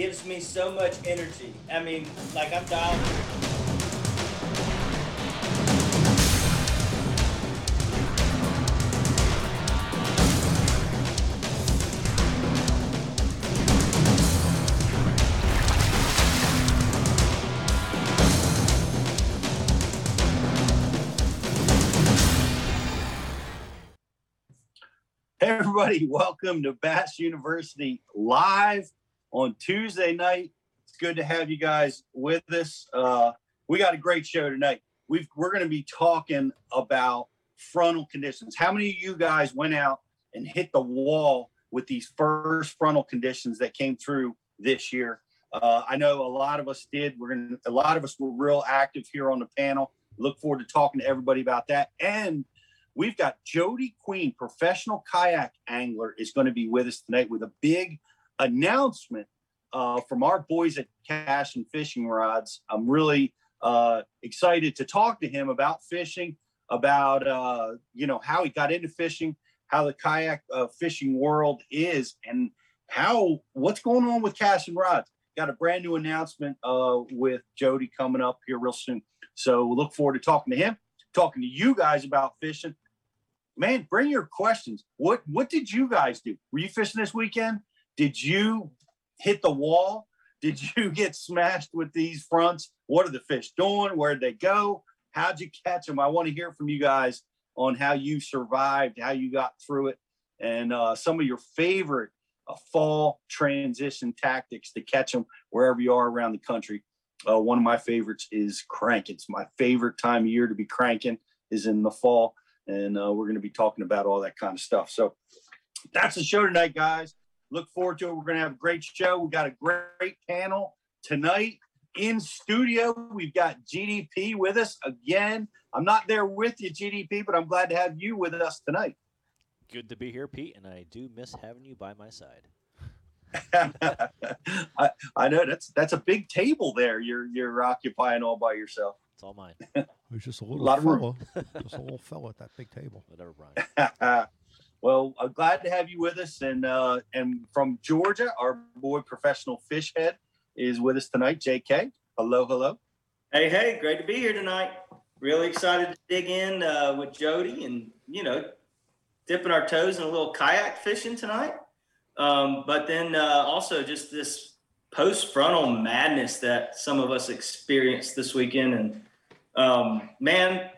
gives me so much energy. I mean, like I'm dialed. Hey, everybody. Welcome to Bass University Live on Tuesday night. It's good to have you guys with us. Uh, we got a great show tonight. We've, we're going to be talking about frontal conditions. How many of you guys went out and hit the wall with these first frontal conditions that came through this year? Uh, I know a lot of us did. We're going a lot of us were real active here on the panel. Look forward to talking to everybody about that. And we've got Jody Queen, professional kayak angler, is going to be with us tonight with a big announcement uh, from our boys at Cashion Fishing Rods. I'm really uh, excited to talk to him about fishing, about uh, you know how he got into fishing, how the kayak uh, fishing world is, and how what's going on with Cashion Rods. Got a brand new announcement uh, with Jody coming up here real soon. So look forward to talking to him, talking to you guys about fishing man, bring your questions. What what did you guys do? Were you fishing this weekend? Did you hit the wall? Did you get smashed with these fronts? What are the fish doing? Where'd they go? How'd you catch them? I want to hear from you guys on how you survived, how you got through it, and uh, some of your favorite uh, fall transition tactics to catch them wherever you are around the country. Uh, one of my favorites is cranking. It's my favorite time of year to be cranking is in the fall and uh, we're going to be talking about all that kind of stuff. So that's the show tonight, guys. Look forward to it. We're going to have a great show. We got a great panel tonight in studio. We've got GDP with us again. I'm not there with you, GDP, but I'm glad to have you with us tonight. Good to be here, Pete, and I do miss having you by my side. I, I know that's that's a big table there. You're you're occupying all by yourself. It's all mine. There's just a little lot of room. just a little fella at that big table. Whatever, Brian. well, I'm glad to have you with us, and uh, and from Georgia, our boy professional fish head is with us tonight. J.K. Hello, hello. Hey, hey, great to be here tonight. Really excited to dig in uh, with Jody and, you know, dipping our toes in a little kayak fishing tonight. Um, but then uh, also just this post frontal madness that some of us experienced this weekend. And um, man,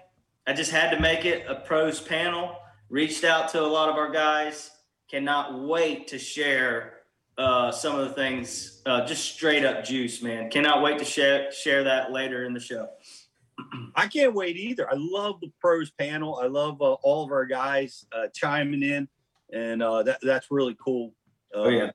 I just had to make it a pros panel. Reached out to a lot of our guys. Cannot wait to share uh, some of the things, uh, just straight up juice, man. Cannot wait to share share that later in the show. I can't wait either. I love the pros panel. I love uh, all of our guys uh, chiming in, and uh, that that's really cool. Uh, Oh, yeah.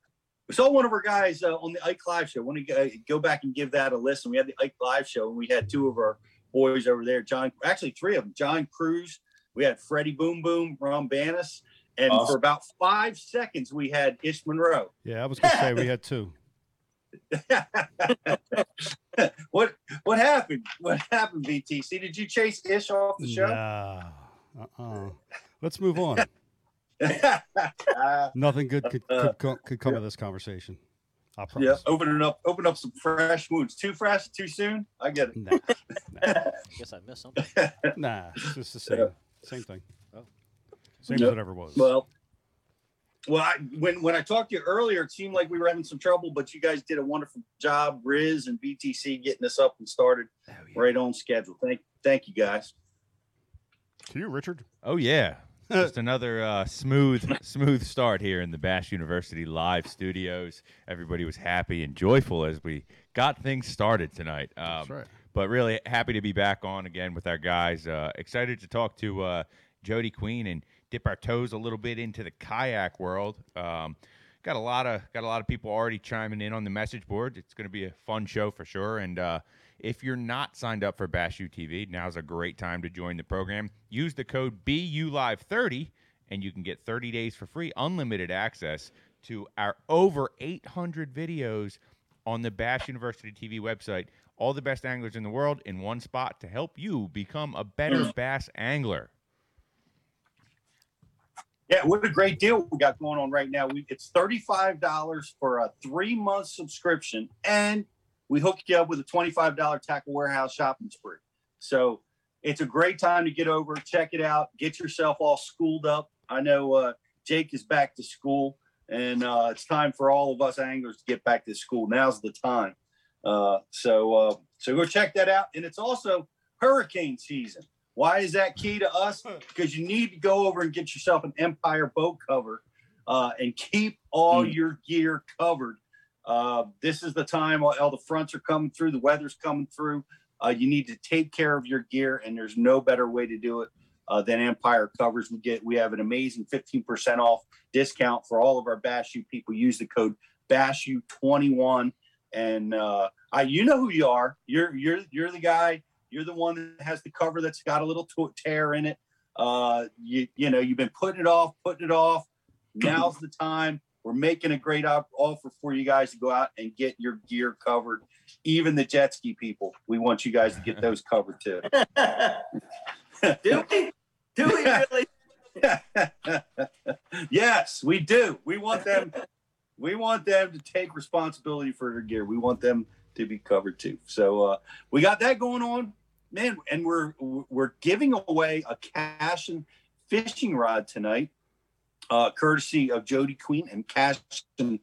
We saw one of our guys uh, on the Ike Live show. Want to go, go back and give that a listen? We had the Ike Live show, and we had two of our boys over there. John, actually three of them. John Crews. We had Freddie Boom Boom Roumbanis, and Awesome. for about five seconds we had Ish Monroe. Yeah, I was gonna say we had two. what what happened? What happened, BTC? Did you chase Ish off the show? Nah. Uh-uh. Let's move on. Nothing good could Uh, could, could come of this conversation. I promise. yeah, promise. opening up, open up some fresh wounds. Too fresh, too soon. I get it. Nah, I guess I missed something. nah, it's just the same, same thing. Oh. Same Yeah. as it ever was. Well, well, I, when when I talked to you earlier, it seemed like we were having some trouble, but you guys did a wonderful job, Riz and BTC, getting us up and started right on schedule. Thank, thank you guys. to you, Richard. Oh yeah, just another uh, smooth, smooth start here in the Bass University live studios. Everybody was happy and joyful as we got things started tonight. Um, That's right. But really happy to be back on again with our guys. Uh, excited to talk to uh, Jody Queen and dip our toes a little bit into the kayak world. Um, got a lot of got a lot of people already chiming in on the message board. It's going to be a fun show for sure. And uh, if you're not signed up for Bass U TV, now's a great time to join the program. Use the code BULive30 and you can get 30 days for free, unlimited access to our over 800 videos on the Bass University TV website. All the best anglers in the world in one spot to help you become a better bass angler. Yeah, what a great deal we got going on right now. We, it's $35 for a three month subscription, and we hook you up with a $25 tackle warehouse shopping spree. So it's a great time to get over, check it out, get yourself all schooled up. I know uh, Jake is back to school, and uh, it's time for all of us anglers to get back to school. Now's the time. Uh, so, uh, so go check that out. And it's also hurricane season. Why is that key to us? Because you need to go over and get yourself an Empire boat cover uh, and keep all your gear covered. Uh, this is the time all the fronts are coming through, the weather's coming through. Uh, you need to take care of your gear, and there's no better way to do it uh, than Empire covers. We get we have an amazing 15% off discount for all of our Bass U people. Use the code BassU21, and uh, I you know who you are. You're you're you're the guy. You're the one that has the cover that's got a little tear in it. Uh, you you know you've been putting it off, putting it off. Now's the time. We're making a great op- offer for you guys to go out and get your gear covered. Even the jet ski people, we want you guys to get those covered too. Do we? Do we really? yes, we do. We want them. We want them to take responsibility for their gear. We want them to be covered too. So uh, we got that going on, man. And we're we're giving away a Cashion fishing rod tonight, uh, courtesy of Jody Queen and Cash and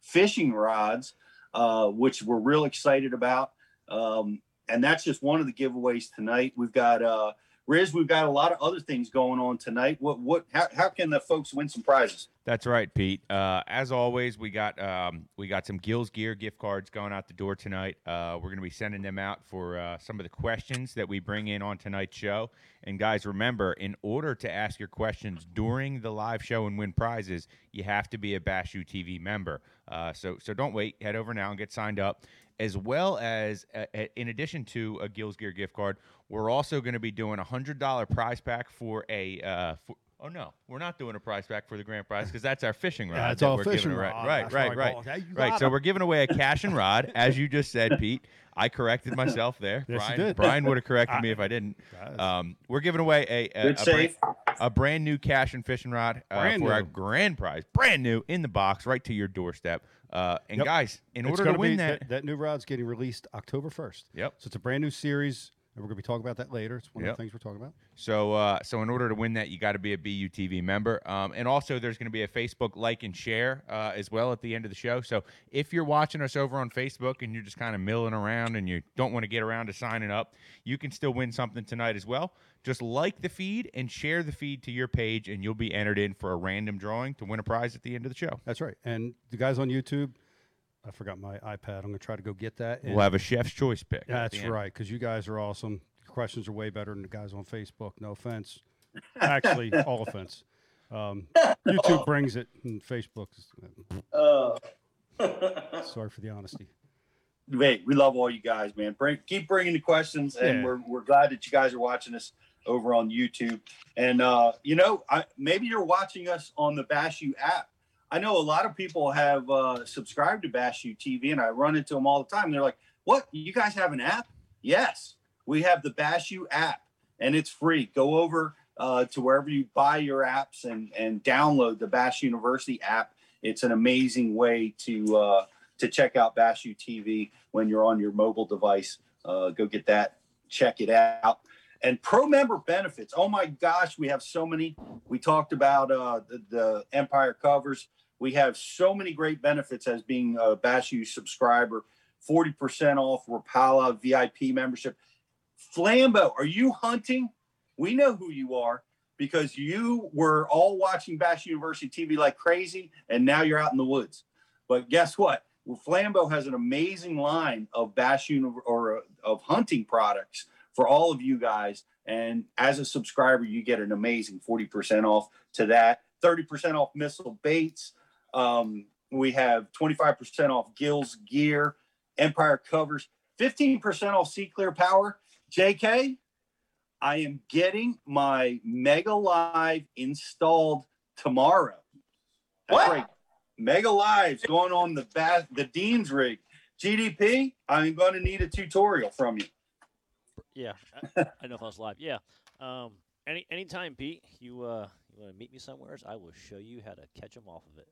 Fishing Rods, uh, which we're real excited about. Um, and that's just one of the giveaways tonight. We've got uh, Riz. We've got a lot of other things going on tonight. What what? How, how can the folks win some prizes? That's right, Pete. Uh, as always, we got um, we got some Gills Gear gift cards going out the door tonight. Uh, we're going to be sending them out for uh, some of the questions that we bring in on tonight's show. And guys, remember, in order to ask your questions during the live show and win prizes, you have to be a Bass U TV member. Uh, so so don't wait. Head over now and get signed up. As well as, uh, in addition to a Gills Gear gift card, we're also going to be doing a hundred dollar prize pack for a. Uh, for, Oh no, we're not doing a prize pack for the grand prize because that's our fishing rod. Yeah, it's that all we're fishing giving rod. Right, That's right, what right, call it. Hey, you right. got So 'em. we're giving away a Cashion rod, as you just said, Pete. I corrected myself there. Yes, you Brian, did. Brian would have corrected I- me if I didn't. Um, we're giving away a a, Good a, brand, a brand new Cashion fishing rod uh, Brand for our grand prize, brand new in the box, right to your doorstep. Uh, and Yep. guys, in It's order to win be, that, that, new rod's getting released October 1st. Yep. So it's a brand new series, and we're going to be talking about that later. It's one Yep. of the things we're talking about. So, uh, so in order to win that, you got to be a BUTV member, um, and also there's going to be a Facebook like and share uh, as well at the end of the show. So, if you're watching us over on Facebook and you're just kind of milling around and you don't want to get around to signing up, you can still win something tonight as well. Just like the feed and share the feed to your page, and you'll be entered in for a random drawing to win a prize at the end of the show. That's right. And the guys on YouTube, I forgot my iPad. I'm going to try to go get that. and- We'll have a chef's choice pick. That's right, because you guys are awesome. Your questions are way better than the guys on Facebook. No offense. Actually, all offense. Um, YouTube brings it, and Facebook. Is, Uh, sorry for the honesty. Wait, we love all you guys, man. Bring keep bringing the questions, and Yeah. we're we're glad that you guys are watching us over on YouTube. And uh, you know, I, maybe you're watching us on the Bass U app. I know a lot of people have uh, subscribed to Bass U TV, and I run into them all the time. They're like, "What? You guys have an app?" Yes, we have the Bass U app, and it's free. Go over uh, to wherever you buy your apps and and download the Bass University app. It's an amazing way to uh, to check out Bass U TV when you're on your mobile device. Uh, go get that, check it out. And pro member benefits. Oh my gosh, we have so many. We talked about uh, the, the Empire covers. We have so many great benefits as being a Bass U subscriber. 40% off Rapala VIP membership. Flambeau, are you hunting? We know who you are because you were all watching Bass University TV like crazy, and now you're out in the woods. But guess what? Well, Flambeau has an amazing line of Bass Uni- or uh, of hunting products for all of you guys. And as a subscriber, you get an amazing 40% off to that, 30% off missile baits, Um, we have 25% off Gills gear, Empire covers, 15% off Sea Clear Power. JK, I am getting my Mega Live installed tomorrow. That's What? right. Mega Live's going on the ba- the Dean's rig. GDP, I'm going to need a tutorial from you. Yeah, I, I know if I was live. Yeah, um, any anytime, Pete, you uh, you want to meet me somewhere, I will show you how to catch them off of it.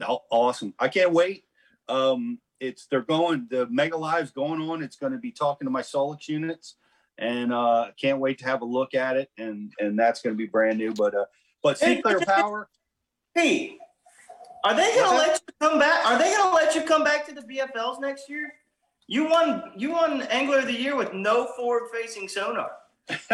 No, awesome. I can't wait. Um, it's they're going the Mega Live's going on. It's going to be talking to my Solix units, and uh, can't wait to have a look at it. And and that's going to be brand new. But uh, but Hey, Sea Clear Power, Pete, are they gonna let you come back? Are they gonna let you come back to the BFLs next year? You won. You won Angler of the Year with no forward-facing sonar.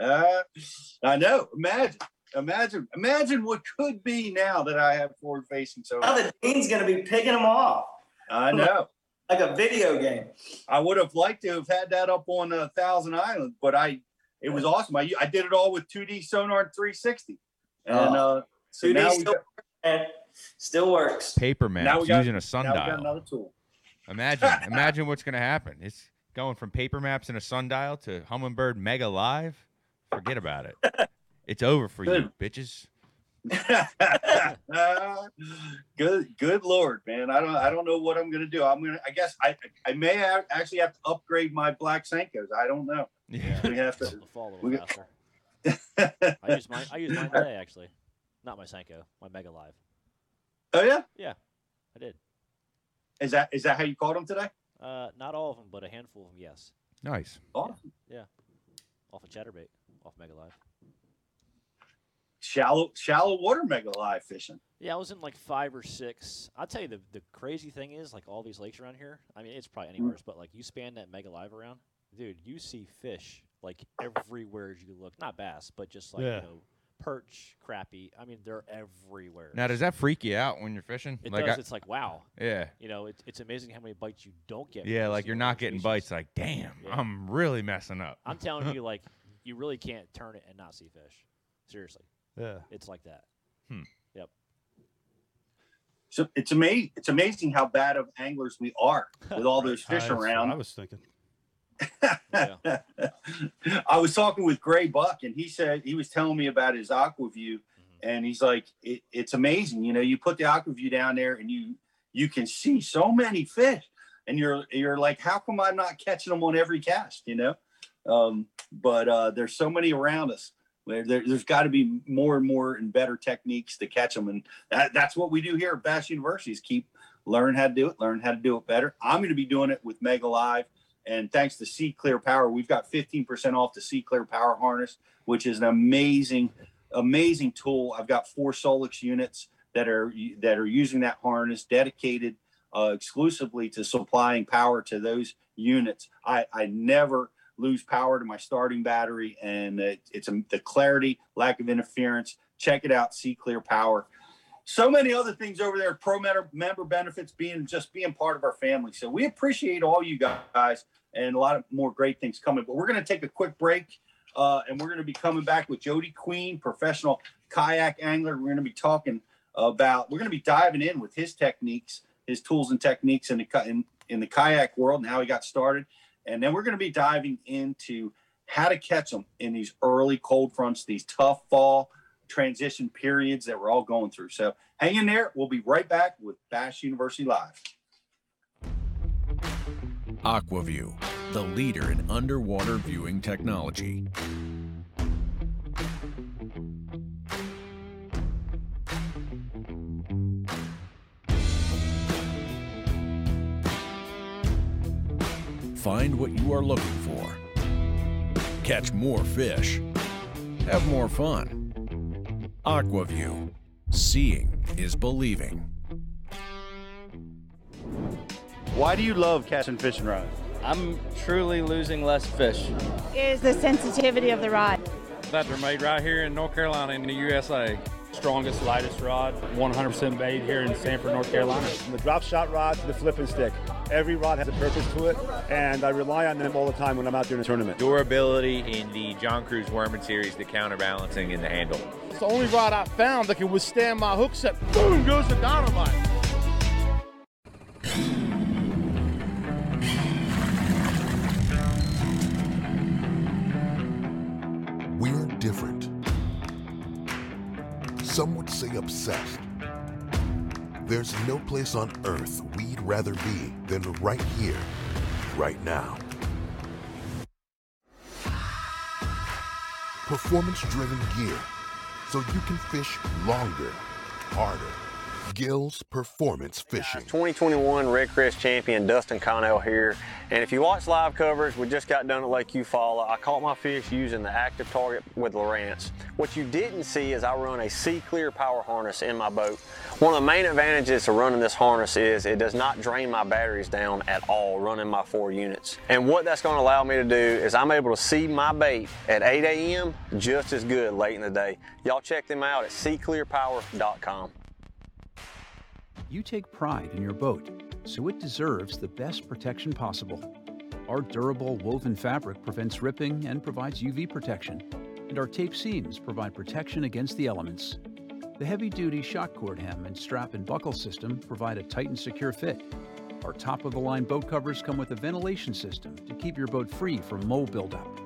I know. Imagine, imagine, imagine what could be now that I have forward facing. So Now the dean's gonna be picking them off I know. like a video game. I would have liked to have had that up on a Thousand Islands, but I it was awesome. I I did it all with 2D sonar 360, and Oh. uh, so 2D now we still, got, still works. Paper now maps we got using a now we got another tool. Imagine, imagine what's gonna happen. It's going from paper maps and a sundial to Humminbird Mega Live. Forget about it. It's over for you, bitches. good good lord man i don't i don't know what i'm gonna do i'm gonna i guess i i may have, actually have to upgrade my black senkos i don't know Yeah. we have to fall a we little faster. I used mine. I used mine today, actually. Not my Senko, my Mega Live. oh yeah, yeah I did. Is that is that how you caught them today Uh, not all of them, but a handful of them. Yes, Nice. awesome off a chatterbait, off Mega Live. shallow shallow water mega live fishing Yeah, I was in like five or six. I'll tell you the the crazy thing is like all these lakes around here. I mean, it's probably anywhere, but like you span that Mega Live around, dude, you see fish like everywhere you look. Not bass, but just like Yeah. you know, perch, crappie. I mean, they're everywhere. Now, does that freak you out when you're fishing? it like, does? I- it's like wow. yeah, You know, it's it's amazing how many bites you don't get. yeah. Like you're not getting species. bites. Like, damn, Yeah. I'm really messing up. I'm telling you, like you really can't turn it and not see fish. Seriously, Yeah. it's like that. Hmm. Yep. So it's amazing it's amazing how bad of anglers we are with all those fish I- that's around I was thinking. Yeah. I was talking with Gray Buck, and he said he was telling me about his Aquaview, Mm-hmm. and he's like, it, "It's amazing. You know, you put the Aquaview down there, and you you can see so many fish, and you're you're like, how come I'm not catching them on every cast? You know, um, but uh, there's so many around us. There, there, there's got to be more and more and better techniques to catch them, and that, that's what we do here at Bass University: is keep learn how to do it, learn how to do it better. I'm going to be doing it with Mega Live. And thanks to Sea Clear Power, we've got 15% off the Sea Clear Power harness, which is an amazing, amazing tool. I've got four Solix units that are that are using that harness, dedicated uh, exclusively to supplying power to those units. I, I never lose power to my starting battery, and it, it's a, the clarity, lack of interference. Check it out, Sea Clear Power so many other things over there pro member, benefits being just being part of our family. So we appreciate all you guys and a lot of more great things coming. But we're going to take a quick break uh, and we're going to be coming back with jody queen professional kayak angler. We're going to be talking about we're going to be diving in with his techniques his tools and techniques in the in, in the kayak world and how he got started. And then we're going to be diving into how to catch them in these early cold fronts these tough fall transition periods that we're all going through. So hang in there. We'll be right back with Bass University Live. Aquaview, the leader in underwater viewing technology. Find what you are looking for. Catch more fish. Have more fun. Aquaview. Seeing is believing. Why do you love catching fish and rods? I'm truly losing less fish. is the sensitivity of the rod. That they're made right here in North Carolina in the USA. Strongest, lightest rod, 100% made here in Sanford, North Carolina. The drop shot rod, to the flipping stick. Every rod has a purpose to it, and I rely on them all the time when I'm out doing a tournament. Durability in the John Crews Worman series, the counterbalancing in the handle. It's the only rod I found that can withstand my hook set. Boom goes the dynamite. Some would say obsessed. There's no place on earth we'd rather be than right here, right now. Performance driven gear so you can fish longer, harder. Gills Performance Fishing. 2021 REDCREST champion Dustin Connell here. And if you watch live coverage, we just got done at Lake Eufaula. I caught my fish using the active target with Lowrance. What you didn't see is I run a Sea Clear power harness in my boat. One of the main advantages to running this harness is it does not drain my batteries down at all running my four units. And what that's going to allow me to do is I'm able to see my bait at 8 a.m. just as good late in the day. Y'all check them out at seaclearpower.com. You take pride in your boat, so it deserves the best protection possible. Our durable woven fabric prevents ripping and provides UV protection, and our tape seams provide protection against the elements. The heavy duty shock cord hem and strap and buckle system provide a tight and secure fit. Our top of the line boat covers come with a ventilation system to keep your boat free from mold buildup.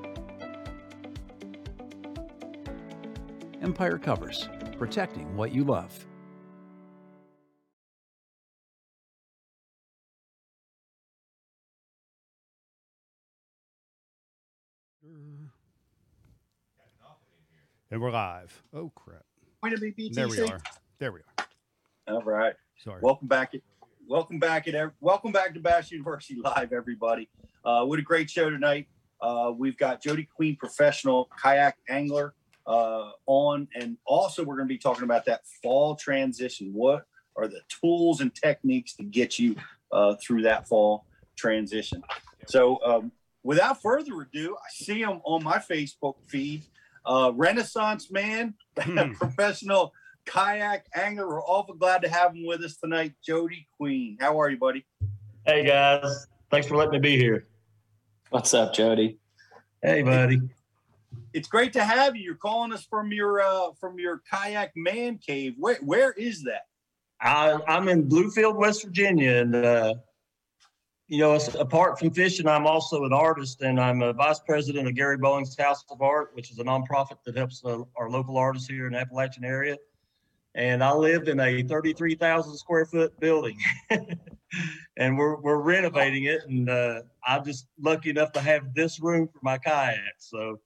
Empire Covers, protecting what you love. And we're live. Oh crap! Point to be BTC. There we are. There we are. All right. Sorry. Welcome back. At, welcome back at welcome back to Bass University Live, everybody. Uh, what a great show tonight. Uh, we've got Jody Queen, professional kayak angler, uh, on, and also we're going to be talking about that fall transition. What are the tools and techniques to get you uh, through that fall transition? So, um, without further ado, I see him on my Facebook feed. Uh, Renaissance man, professional kayak angler. We're awful glad to have him with us tonight, Jody Queen. How are you, buddy? Hey guys, thanks for letting me be here. What's up, Jody? Hey, buddy. It's great to have you. You're calling us from your uh, from your kayak man cave. Where where is that? I, I'm in Bluefield, West Virginia, and uh, you know, apart from fishing, I'm also an artist, and I'm a vice president of Gary Bowling's House of Art, which is a nonprofit that helps uh, our local artists here in the Appalachian area. And I live in a 33,000 square foot building, and we're we're renovating it, and uh, I'm just lucky enough to have this room for my kayak. So,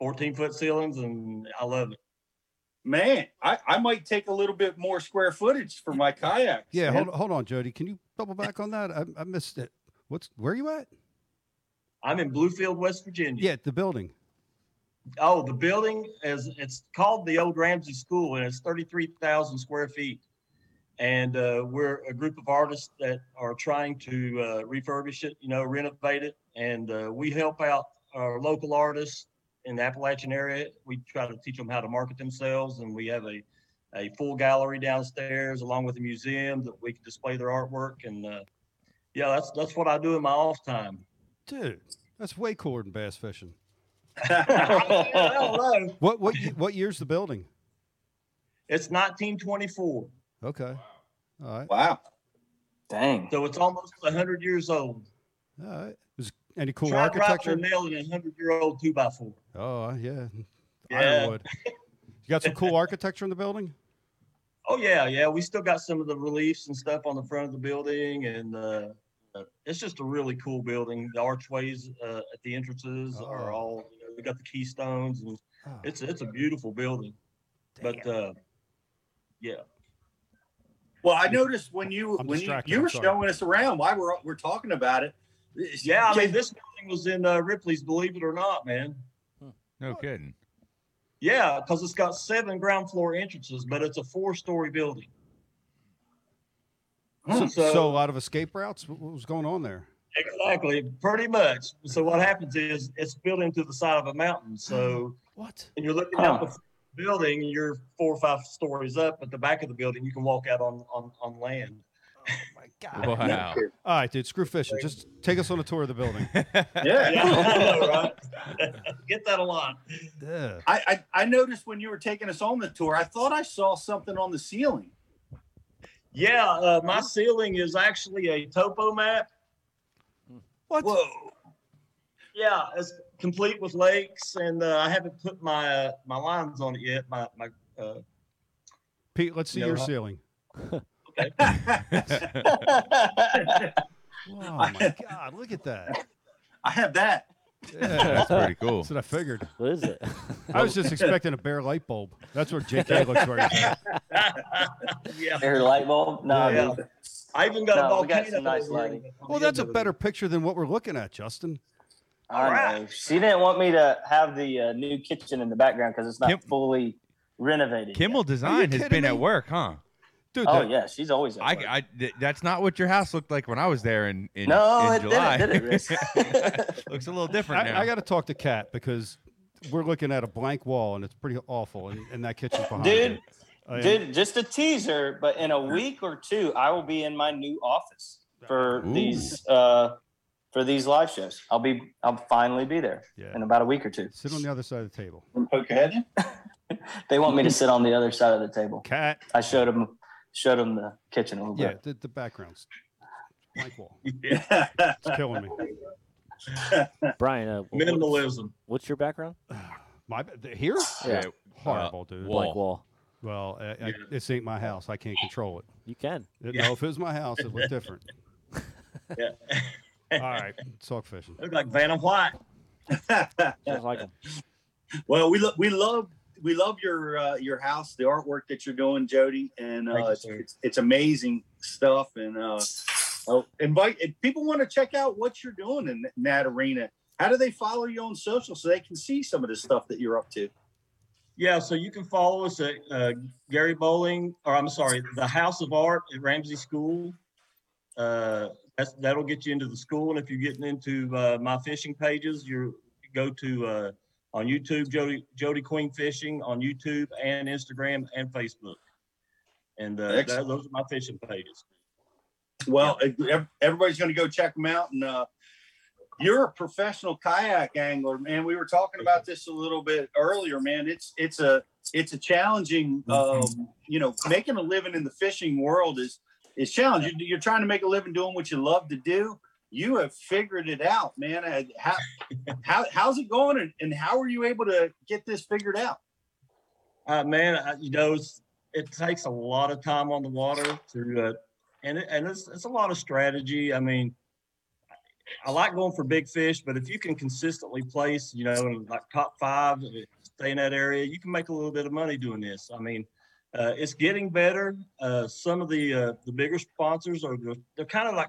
14 foot ceilings, and I love it. Man, I, I might take a little bit more square footage for my kayak. Yeah, man. hold, hold on, Jody. Can you double back on that? I, I missed it. What's where are you at? I'm in Bluefield, West Virginia. Yeah, the building. Oh, the building is it's called the Old Ramsey School, and it's 33,000 square feet. And uh, we're a group of artists that are trying to uh, refurbish it, you know, renovate it, and uh, we help out our local artists in the Appalachian area. We try to teach them how to market themselves, and we have a a full gallery downstairs along with a museum that we can display their artwork. And uh, yeah, that's that's what I do in my off time. Dude, that's way cooler than bass fishing. I don't know. What what what year's the building? It's 1924. Okay. All right. Wow. Dang. So it's almost 100 years old. All right. Is any cool Try architecture? dropping a nail in a 100 year old 2 by 4 Oh uh, yeah. Yeah. Ironwood. You got some cool architecture in the building? Oh, yeah. Yeah. We still got some of the reliefs and stuff on the front of the building. And uh, uh, it's just a really cool building. The archways uh, at the entrances are Oh. all, you know, we got the keystones and Oh. it's, it's a beautiful building. But uh, yeah. Well, I noticed when you I'm when you, you were showing us around why we're we're talking about it. It's- Yeah. I mean, this building was in uh, Ripley's, believe it or not, man. No kidding. Yeah, because it's got seven ground floor entrances, but it's a four story building. So, So- so a lot of escape routes. What what was going on there? Exactly, pretty much. So what happens is it's built into the side of a mountain. So what? And you're looking Huh. out the building, you're four or five stories up. At the back of the building, you can walk out on on, on land. Wow. All right, dude. Screw fishing. Just take us on a tour of the building. Yeah. Yeah, I know, right? Get that a lot. I, I I noticed when you were taking us on the tour, I thought I saw something on the ceiling. Yeah, uh, my ceiling is actually a topo map. What? Whoa. Yeah, it's complete with lakes, and uh, I haven't put my uh, my lines on it yet. My my. Uh, Pete, let's see No, your huh? ceiling. okay. Oh my God! Look at that. I have that. Yeah, That's pretty cool. That's what I figured. What is it? I was just expecting a bare light bulb. That's what JK looks right now. yeah. Air light bulb? No, Yeah. dude. I even got a No, we got volcano. some nice over here lighting. Well, that's a end of it. better picture than what we're looking at, Justin. I know. She didn't want me to have the uh, new kitchen in the background because it's not Kim- fully renovated. Kimmel Design has been me? at work, huh? Dude, Oh that- yeah, she's always. At I, work. I th- that's not what your house looked like when I was there in in, No, in it didn't, July. did it, Looks a little different now. I, I got to talk to Kat because we're looking at a blank wall and it's pretty awful, and, and that kitchen behind Dude, me. I- Dude, just a teaser, but in a week or two, I will be in my new office for Ooh. these uh for these live shows. I'll be I'll finally be there Yeah. in about a week or two. Sit on the other side of the table. Poke your head in. They want me to sit on the other side of the table. Cat. I showed them showed them the kitchen a little Yeah, bit. the, the background's blank wall. Yeah. It's killing me. Brian, uh, wh- wh- Minimalism. What's your background? My here? Yeah. Uh, Horrible, dude. Blank wall. Well, uh, uh, I, I, this ain't my house. I can't control it. You can. No, if it was my house, it looked different. Yeah. All right, let's talk fishing. Look like Vanna White. Just like 'em. Well, we lo- we love we love your uh, your house, the artwork that you're doing, Jody, and uh, you, it's, it's it's amazing stuff. And uh, oh, invite if people want to check out what you're doing in, that arena. How do they follow you on social so they can see some of the stuff that you're up to? Yeah, so you can follow us at uh, Gary Bowling, or I'm sorry, the House of Art at Ramsey School. Uh, that's, that'll get you into the school. And if you're getting into uh, my fishing pages, you go to uh, on YouTube, Jody Jody Queen Fishing on YouTube and Instagram and Facebook. And uh, that, those are my fishing pages. Well, ev- everybody's going to go check them out. And uh, you're a professional kayak angler, man. We were talking about this a little bit earlier, man. It's it's a it's a challenging, um, you know, making a living in the fishing world is is challenging. You're trying to make a living doing what you love to do. You have figured it out, man. How, how how's it going, and, and how are you able to get this figured out? Uh, man, I, you know, it takes a lot of time on the water to, uh, and it, and it's, it's a lot of strategy. I mean, I like going for big fish, but if you can consistently place, you know, in like top five, uh, stay in that area, you can make a little bit of money doing this. I mean, uh, it's getting better. Uh, some of the uh, the bigger sponsors are the, they're kind of like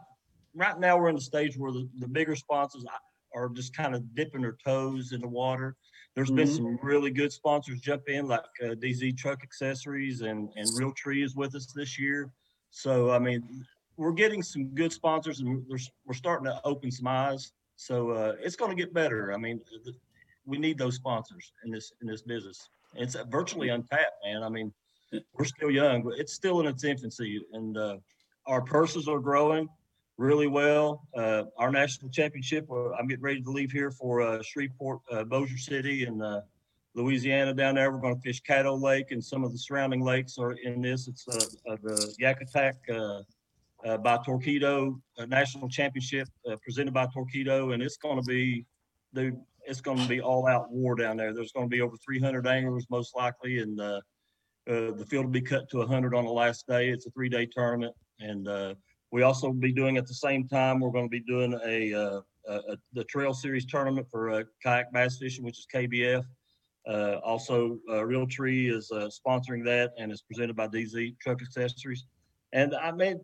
right now we're in the stage where the, the bigger sponsors are just kind of dipping their toes in the water. There's been Mhm. some really good sponsors jump in, like uh, Dee Zee Truck Accessories and and Realtree is with us this year. So I mean, we're getting some good sponsors, and we're we're starting to open some eyes. So uh, it's going to get better. I mean, th- we need those sponsors in this in this business. It's uh, virtually untapped, man. I mean, we're still young, but it's still in its infancy, and uh, our purses are growing really well. Uh, our national championship, uh, I'm getting ready to leave here for uh, Shreveport, uh, Bossier City, and uh, Louisiana down there. We're going to fish Caddo Lake, and some of the surrounding lakes are in this. It's uh, uh, the Yakutak uh, uh, by Torqeedo National Championship presented by Torqeedo, and it's going to be, dude, it's going to be all out war down there. There's going to be over 300 anglers most likely, and the field will be cut to 100 on the last day. It's a three-day tournament, and we also will be doing at the same time. We're going to be doing a, uh, a, a the Trail Series tournament for uh, kayak bass fishing, which is KBF. Uh, also, uh, Realtree is uh, sponsoring that, and it's presented by Dee Zee Truck Accessories. And I mean,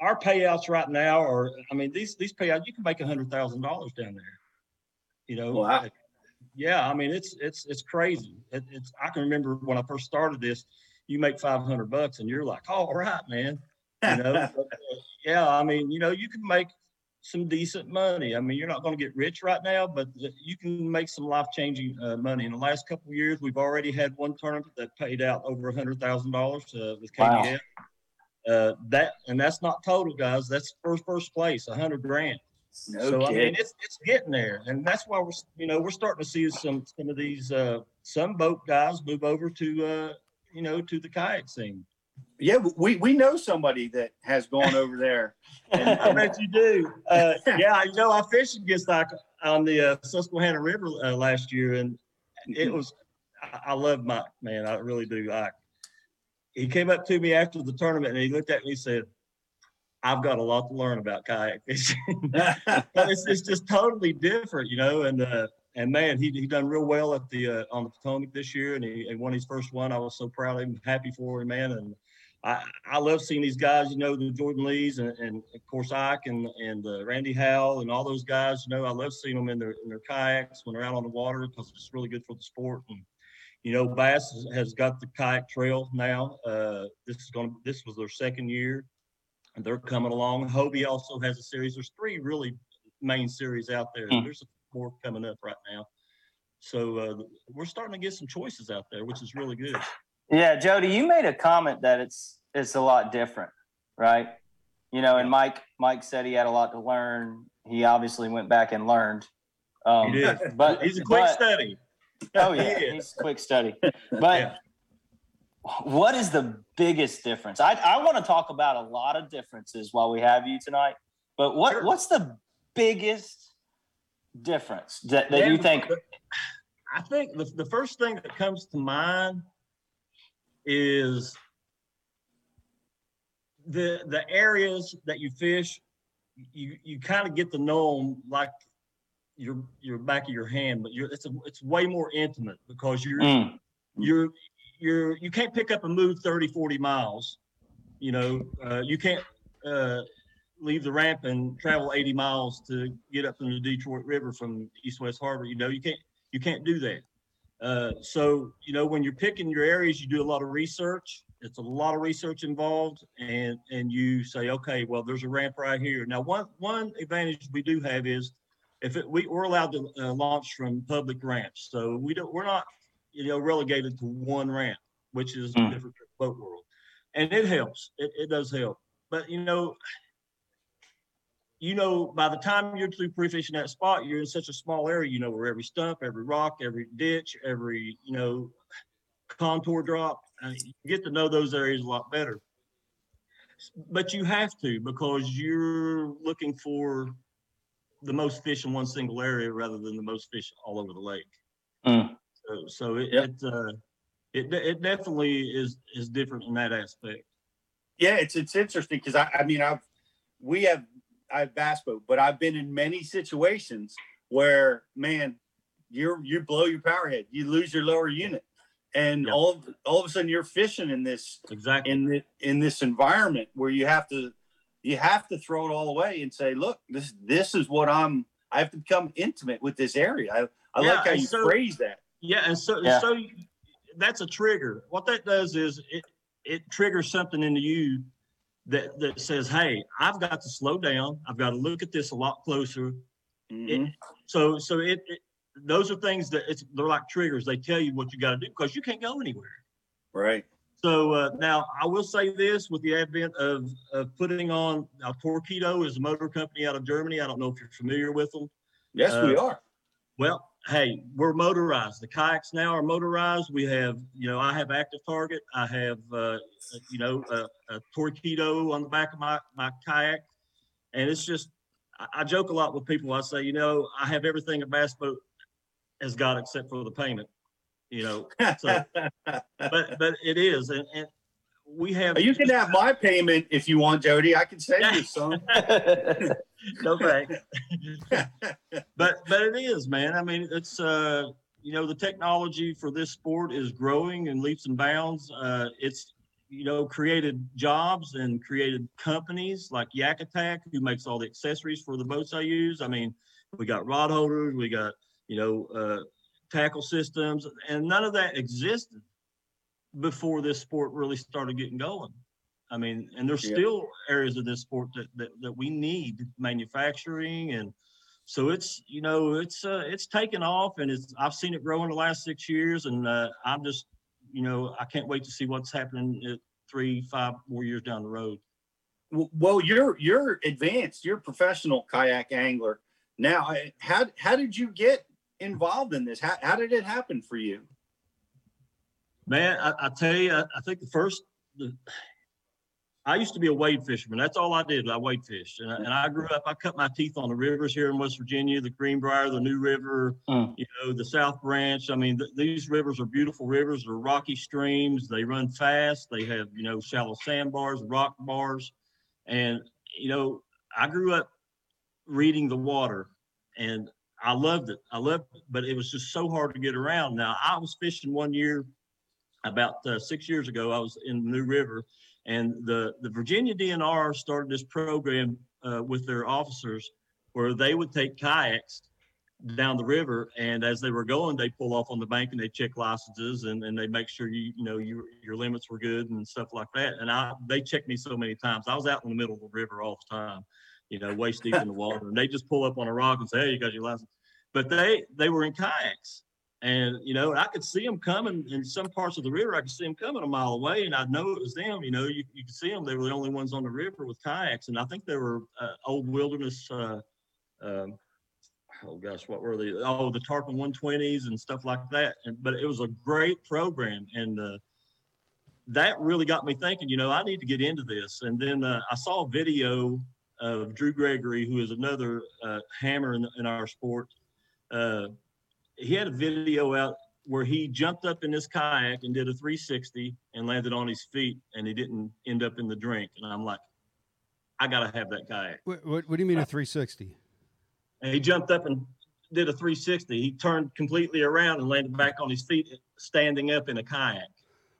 our payouts right now are, I mean, these these payouts you can make a hundred thousand dollars down there. You know, Wow. yeah, I mean, it's it's it's crazy. It, it's I can remember when I first started this, you make five hundred bucks, and you're like, all right, man. You know, but, uh, yeah, I mean, you know, you can make some decent money. I mean, you're not going to get rich right now, but you can make some life changing uh, money. In the last couple of years, we've already had one tournament that paid out over a hundred thousand dollars uh, with Wow. Uh, that and that's not total, guys. That's first first place, a hundred grand. No so I mean, it's it's getting there, and that's why we're you know we're starting to see some some of these uh, some boat guys move over to uh, you know to the kayak scene. Yeah, we we know somebody that has gone over there. And, I bet you do. Uh, yeah, you know, I fished against like on the uh, Susquehanna River uh, last year, and it was. I, I love Mike, man. I really do. I, he came up to me after the tournament and he looked at me and said, "I've got a lot to learn about kayak fishing. It's, it's just totally different, you know." And uh, and man, he he done real well at the uh, on the Potomac this year, and he, he won his first one. I was so proud of him, happy for him, man. And I, I love seeing these guys, you know, the Jordan Lees and, and of course Ike and and uh, Randy Howell and all those guys. You know, I love seeing them in their in their kayaks when they're out on the water because it's really good for the sport. And you know, Bass has, has got the kayak trail now. Uh, this is going to this was their second year, and they're coming along. Hobie also has a series. There's three really main series out there. Hmm. There's more coming up right now. So uh, we're starting to get some choices out there, which is really good. Yeah, Jody, you made a comment that it's it's a lot different, right? You know, and Mike Mike said he had a lot to learn. He obviously went back and learned. Um, He did. but He's a quick but- study. Oh yeah, is. he's a quick study. But what is the biggest difference? I, I want to talk about a lot of differences while we have you tonight. But what what's the biggest difference that, that Yeah, you think? I think the, the first thing that comes to mind is the the areas that you fish. You you kind of get to know them like your your back of your hand, but you're it's a, it's way more intimate because you're Mm. you're you're you can't pick up and move 30 40 miles you know uh, you can't uh, leave the ramp and travel 80 miles to get up in the detroit river from east west harbor you know you can't you can't do that uh, so you know when you're picking your areas you do a lot of research. It's a lot of research involved and and you say okay well there's a ramp right here. Now one one advantage we do have is if it, we, we're allowed to uh, launch from public ramps. So we don't we're not you know relegated to one ramp which is Mm. different boat world. And it helps. It, it does help. But you know you know by the time you're through pre-fishing that spot you're in such a small area you know where every stump every rock every ditch every you know contour drop uh, you get to know those areas a lot better but you have to because you're looking for the most fish in one single area rather than the most fish all over the lake Mm. so, so it it, uh, it it definitely is is different in that aspect. Yeah, it's it's interesting because I, I mean I've we have I have bass boat, but I've been in many situations where man, you're you blow your power head, you lose your lower unit, and all of, all of a sudden you're fishing in this exactly in the, in this environment where you have to you have to throw it all away and say, look, this this is what I'm. I have to become intimate with this area. I I Yeah, like how you so- phrase that. Yeah, and so Yeah. so that's a trigger. What that does is it it triggers something into you that that says, "Hey, I've got to slow down. I've got to look at this a lot closer." It, so so it, it those are things that it's they're like triggers. They tell you what you got to do because you can't go anywhere. Right. So uh, now I will say this: with the advent of of putting on now, Torqeedo is a motor company out of Germany. I don't know if you're familiar with them. Yes, we Uh, are. Well, hey, we're motorized. The kayaks now are motorized. We have, you know, I have active target. I have, uh, you know, a, Torqeedo on the back of my, my kayak. And it's just, I, I joke a lot with people. I say, you know, I have everything a bass boat has got except for the payment, you know. So, but, but it is. And, and we have. You can have my payment if you want, Jody. I can send you some. no thanks. but but it is, man. I mean, it's uh, you know, the technology for this sport is growing in leaps and bounds. Uh, it's you know created jobs and created companies like Yak Attack, who makes all the accessories for the boats I use. I mean, we got rod holders, we got you know uh, tackle systems, and none of that existed before this sport really started getting going. I mean, and there's Yeah. still areas of this sport that, that, that we need manufacturing and so it's you know it's uh, it's taken off and it's I've seen it grow in the last six years and uh, I'm just you know I can't wait to see what's happening at three five more years down the road. Well, you're you're advanced. You're a professional kayak angler now. How how did you get involved in this? How how did it happen for you? Man, I, I tell you, I, I think the first, the, I used to be a wade fisherman. That's all I did. I wade fished, and I, and I grew up. I cut my teeth on the rivers here in West Virginia, the Greenbrier, the New River, you know, the South Branch. I mean, th- these rivers are beautiful rivers. They're rocky streams. They run fast. They have you know shallow sandbars, rock bars, and you know, I grew up reading the water, and I loved it. I loved it, but it was just so hard to get around. Now I was fishing one year about uh, six years ago, I was in the New River, and the the Virginia DNR started this program uh, with their officers where they would take kayaks down the river, and as they were going, they pull off on the bank and they check licenses and, and they make sure you you know your your limits were good and stuff like that. And I they checked me so many times. I was out in the middle of the river all the time, you know, waist deep in the water, and they just pull up on a rock and say, "Hey, you got your license." But they they were in kayaks, and you know, I could see them coming in some parts of the river. I could see them coming a mile away, and I'd know it was them. You know, you, you could see them. They were the only ones on the river with kayaks, and I think they were uh, old wilderness. Uh, um, oh gosh, what were they? Oh, the Tarpon 120s and stuff like that. And but it was a great program, and uh, that really got me thinking. You know, I need to get into this. And then uh, I saw a video of Drew Gregory, who is another uh, hammer in, in our sport. He had a video out where he jumped up in this kayak and did a 360 and landed on his feet, and he didn't end up in the drink. And I'm like, I gotta have that kayak. What, what, what do you mean a 360? And he jumped up and did a 360. He turned completely around and landed back on his feet, standing up in a kayak.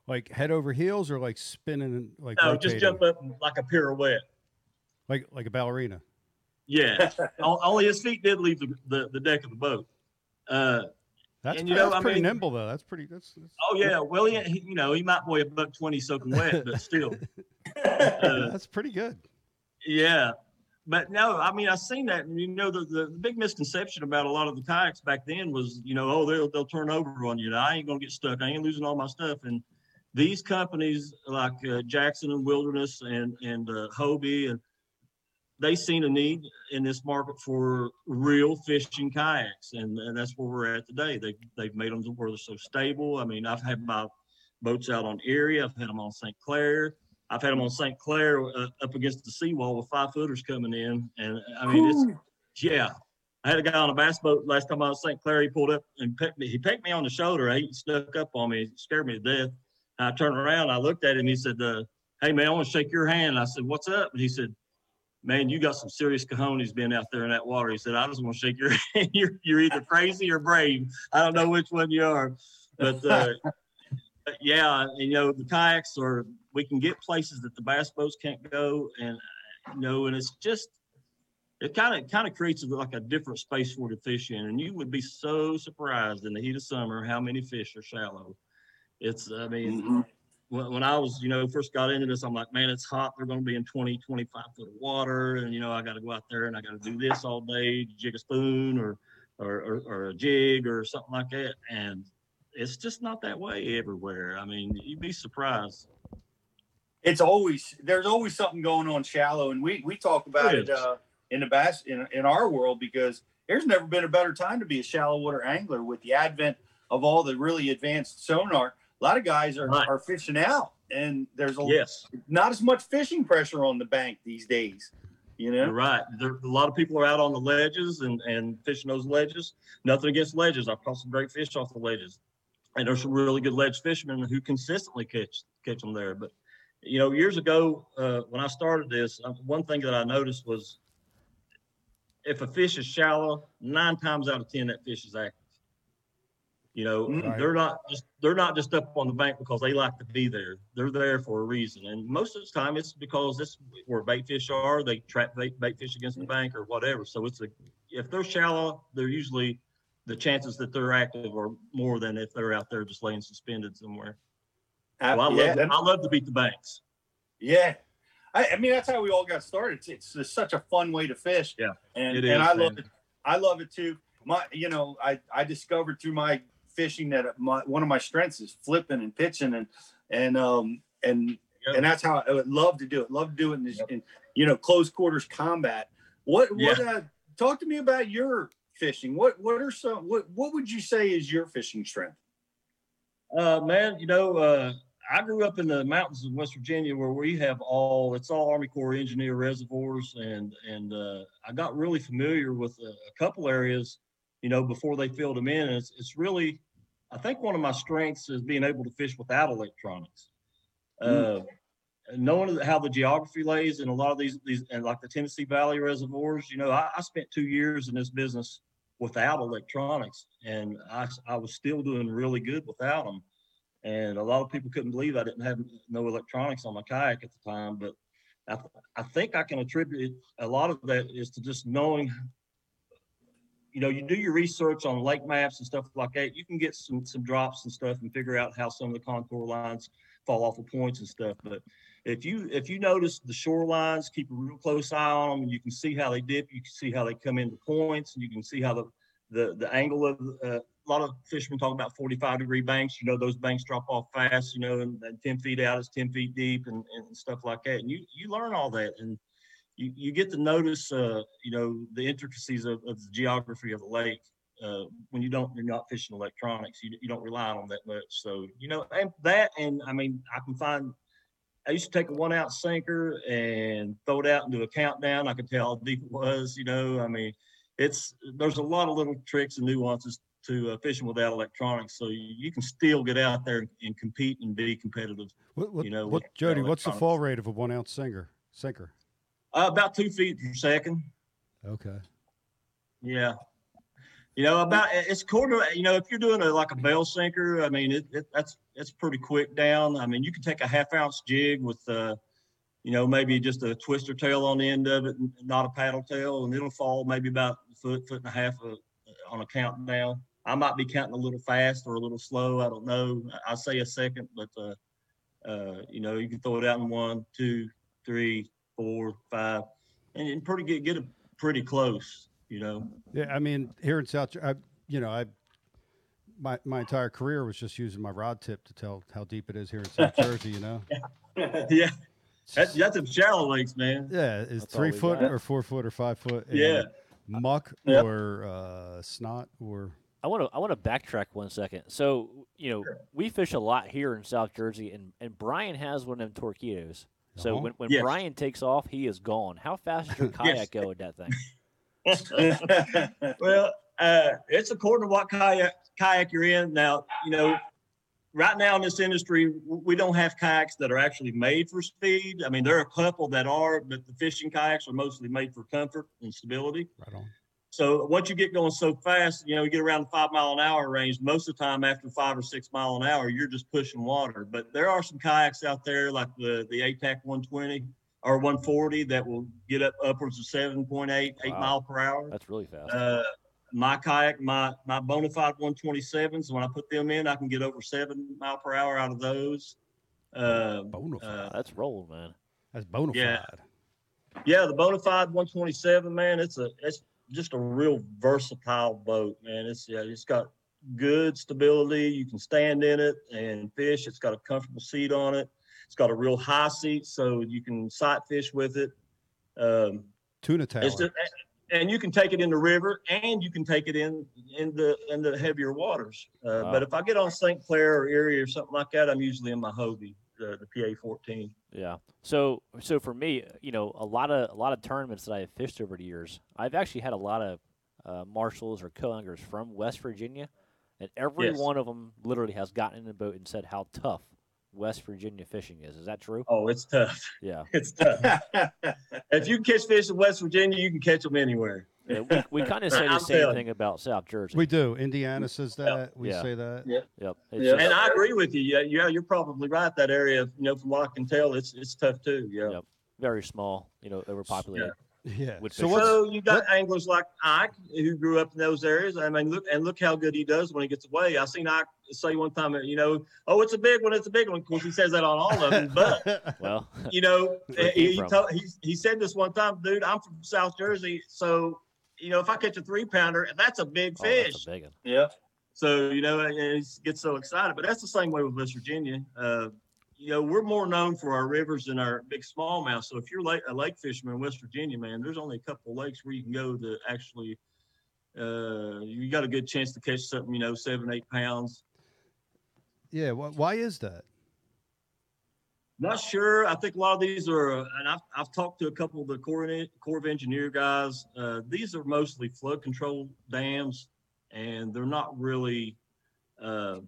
Like head over heels or like spinning and like No, rotating? just jump up like a pirouette. like like a ballerina. Yeah, only his feet did leave the, the, the deck of the boat. Uh, That's, and pretty, know, that's pretty mean, nimble though. That's pretty. That's, that's Oh yeah, well, he, he- you know, he might weigh a buck twenty soaking wet, but still, uh, that's pretty good. yeah. But no, I mean, I've seen that, and you know, the, the, the big misconception about a lot of the kayaks back then was, you know, oh, they'll they'll turn over on you. I ain't gonna get stuck. I ain't losing all my stuff. And these companies like uh, Jackson and Wilderness and and uh, Hobie and they seen a need in this market for real fishing kayaks, and, and that's where we're at today. They they've made them to where they're so stable. I mean, I've had my boats out on Erie. I've had them on St. Clair. I've had them on St. Clair uh, up against the seawall with five footers coming in, and I mean it's yeah. I had a guy on a bass boat last time I was St. Clair. He pulled up and pecked me. He pecked me on the shoulder. He snuck up on me, scared me to death. I turned around. I looked at him. He said, uh, "Hey man, I want to shake your hand." I said, "What's up?" And he said, "Man, you got some serious cojones being out there in that water." He said, "I just want to shake your hand. You're you're either crazy or brave. I don't know which one you are." But uh, but yeah, you know the kayaks are. We can get places that the bass boats can't go, and you know, and it's just it kind of kind of creates like a different space for the fish in, and you would be so surprised in the heat of summer how many fish are shallow. It's I mean, when, when I was you know first got into this, I'm like, man, it's hot. They're going to be in 20, 25 foot of water, and you know I got to go out there and I got to do this all day, jig a spoon or or, or or a jig or something like that, and it's just not that way everywhere. I mean, you'd be surprised. It's always there's always something going on shallow, and we we talk about It it, uh, in the bass in in our world because there's never been a better time to be a shallow water angler with the advent of all the really advanced sonar. A lot of guys are, are fishing out, and there's a Yes. not as much fishing pressure on the bank these days. You know, You're right. There, a lot of people are out on the ledges and, and fishing those ledges. Nothing against ledges. I've caught some great fish off the ledges, and there's some really good ledge fishermen who consistently catch catch them there. But you know, years ago uh, when I started this, uh, one thing that I noticed was if a fish is shallow, nine times out of ten that fish is active. You know, Right. they're not just they're not just up on the bank because they like to be there. They're there for a reason, and most of the time it's because this where bait fish are. They trap bait, bait fish against the bank or whatever. So it's a if they're shallow, they're usually the chances that they're active are more than if they're out there just laying suspended somewhere. So I Uh, love yeah, to, I love to beat the banks. Yeah. I, I mean, that's how we all got started. It's, it's just such a fun way to fish. Yeah. And, It and I love it. I love it too. My, you know, I, I discovered through my fishing that my, one of my strengths is flipping and pitching and, and, um, and, and that's how I would love to do it. Love to do it in, this, in you know, close quarters combat. What, what, uh, talk to me about your fishing. What, what are some, what, what would you say is your fishing strength? Uh, man, you know, uh, I grew up in the mountains of West Virginia where we have all it's all Army Corps engineer reservoirs, and and uh, I got really familiar with a, a couple areas, you know, before they filled them in. And it's it's really, I think one of my strengths is being able to fish without electronics. Uh, knowing how the geography lays in a lot of these these and like the Tennessee Valley reservoirs, you know, I, I spent two years in this business without electronics, and I I was still doing really good without them. And a lot of people couldn't believe I didn't have no electronics on my kayak at the time, but I, th- I think I can attribute a lot of that is to just knowing. You know, you do your research on lake maps and stuff like that. You can get some some drops and stuff and figure out how some of the contour lines fall off of points and stuff. But if you if you notice the shorelines, keep a real close eye on them. You can see how they dip. You can see how they come into points, and you can see how the the the angle of uh, a lot of fishermen talk about 45 degree banks. You know, those banks drop off fast. You know, and, and 10 feet out is 10 feet deep, and, and stuff like that. And you you learn all that, and you you get to notice uh, you know the intricacies of, of the geography of the lake. Uh, when you don't, you're not fishing electronics. You, you don't rely on that much. So you know, and that, and I mean, I can find I used to take a one ounce sinker and throw it out and do a countdown. I could tell how deep it was, you know. I mean, it's there's a lot of little tricks and nuances to uh, fishing without electronics, so you, you can still get out there and compete and be competitive. What, what, you know, what, Jody, what's the fall rate of a one ounce sinker? Sinker. Uh, about two feet per second. Okay. Yeah. You know, about it's quarter. You know, if you're doing a like a bell sinker, I mean, it, it that's it's pretty quick down. I mean, you can take a half ounce jig with, uh, you know, maybe just a twister tail on the end of it, not a paddle tail, and it'll fall maybe about a foot, foot and a half uh, on a count countdown. I might be counting a little fast or a little slow. I don't know. I I say a second, but uh, uh, you know, you can throw it out in one, two, three, four, five, and, and pretty get get it pretty close. You know. Yeah, I mean, here in South, I, you know, I, my my entire career was just using my rod tip to tell how deep it is here in South Jersey. You know. yeah. That's that's some shallow lakes, man. Yeah, is That's three foot got. or four foot or five foot? Yeah. muck Yep. or uh, snot or I want to I want to backtrack one second. So you know we fish a lot here in South Jersey, and, and Brian has one of them Torqeedos. So Uh-huh. when, when Yes. Brian takes off, he is gone. How fast does your kayak go with that thing? well, uh, it's according to what kayak kayak you're in. Now, you know, right now in this industry, we don't have kayaks that are actually made for speed. I mean, there are a couple that are, but the fishing kayaks are mostly made for comfort and stability. Right on. So once you get going so fast, you know, you get around the five mile an hour range. Most of the time, after five or six mile an hour, you're just pushing water. But there are some kayaks out there, like the the ATAK 120 or 140, that will get up upwards of 7.8, eight Wow. mile per hour. That's really fast. Uh, my kayak, my my Bonafide 127s, when I put them in, I can get over seven mile per hour out of those. Uh, uh, That's rolling, man. That's bona yeah. Yeah, the Bonafide 127, man, it's a it's just a real versatile boat, man. It's yeah, it's got good stability. You can stand in it and fish. It's got a comfortable seat on it. It's got a real high seat, so you can sight fish with it. Um, tuna tower. just, and you can take it in the river, and you can take it in in the in the heavier waters. Uh, Wow. But if I get on St. Clair or Erie or something like that, I'm usually in my Hobie, the, the PA 14. Yeah. So so for me, you know, a lot of a lot of tournaments that I've fished over the years, I've actually had a lot of uh, marshals or co-anglers from West Virginia, and every Yes. one of them literally has gotten in the boat and said how tough West Virginia fishing is. Is that true? Oh, it's tough. Yeah. It's tough. if you catch fish in West Virginia, you can catch them anywhere. Yeah, we, we kind of say the I'm same telling thing about South Jersey. We do. Indiana says that. We Yeah. say that. Yep. Yep. And It's just- I agree with you. Yeah, yeah, you're probably right. That area, you know, from what I can tell, it's it's tough too. Yeah. Yep. Very small, you know, overpopulated. Yeah. Would So fish. So you got anglers like Ike who grew up in those areas. I mean, look and look how good he does when he gets away. I seen Ike say one time, you know, oh, it's a big one, it's a big one. Of course, he says that on all of them, but Well, you know, Where it came he, he, told, he, he said this one time, dude, I'm from South Jersey. So, you know, if I catch a three pounder, that's a big oh, fish. that's a big one. Yeah. So, you know, and he gets so excited. But that's the same way with West Virginia. Uh, you know, we're more known for our rivers than our big smallmouth. So if you're lake, a lake fisherman in West Virginia, man, there's only a couple of lakes where you can go to actually, uh, you got a good chance to catch something, you know, seven, eight pounds. Yeah. Wh- why is that? Not sure. I think a lot of these are, uh, and I've, I've talked to a couple of the Corps, of- Corps of Engineer guys. Uh, these are mostly flood control dams, and they're not really uh,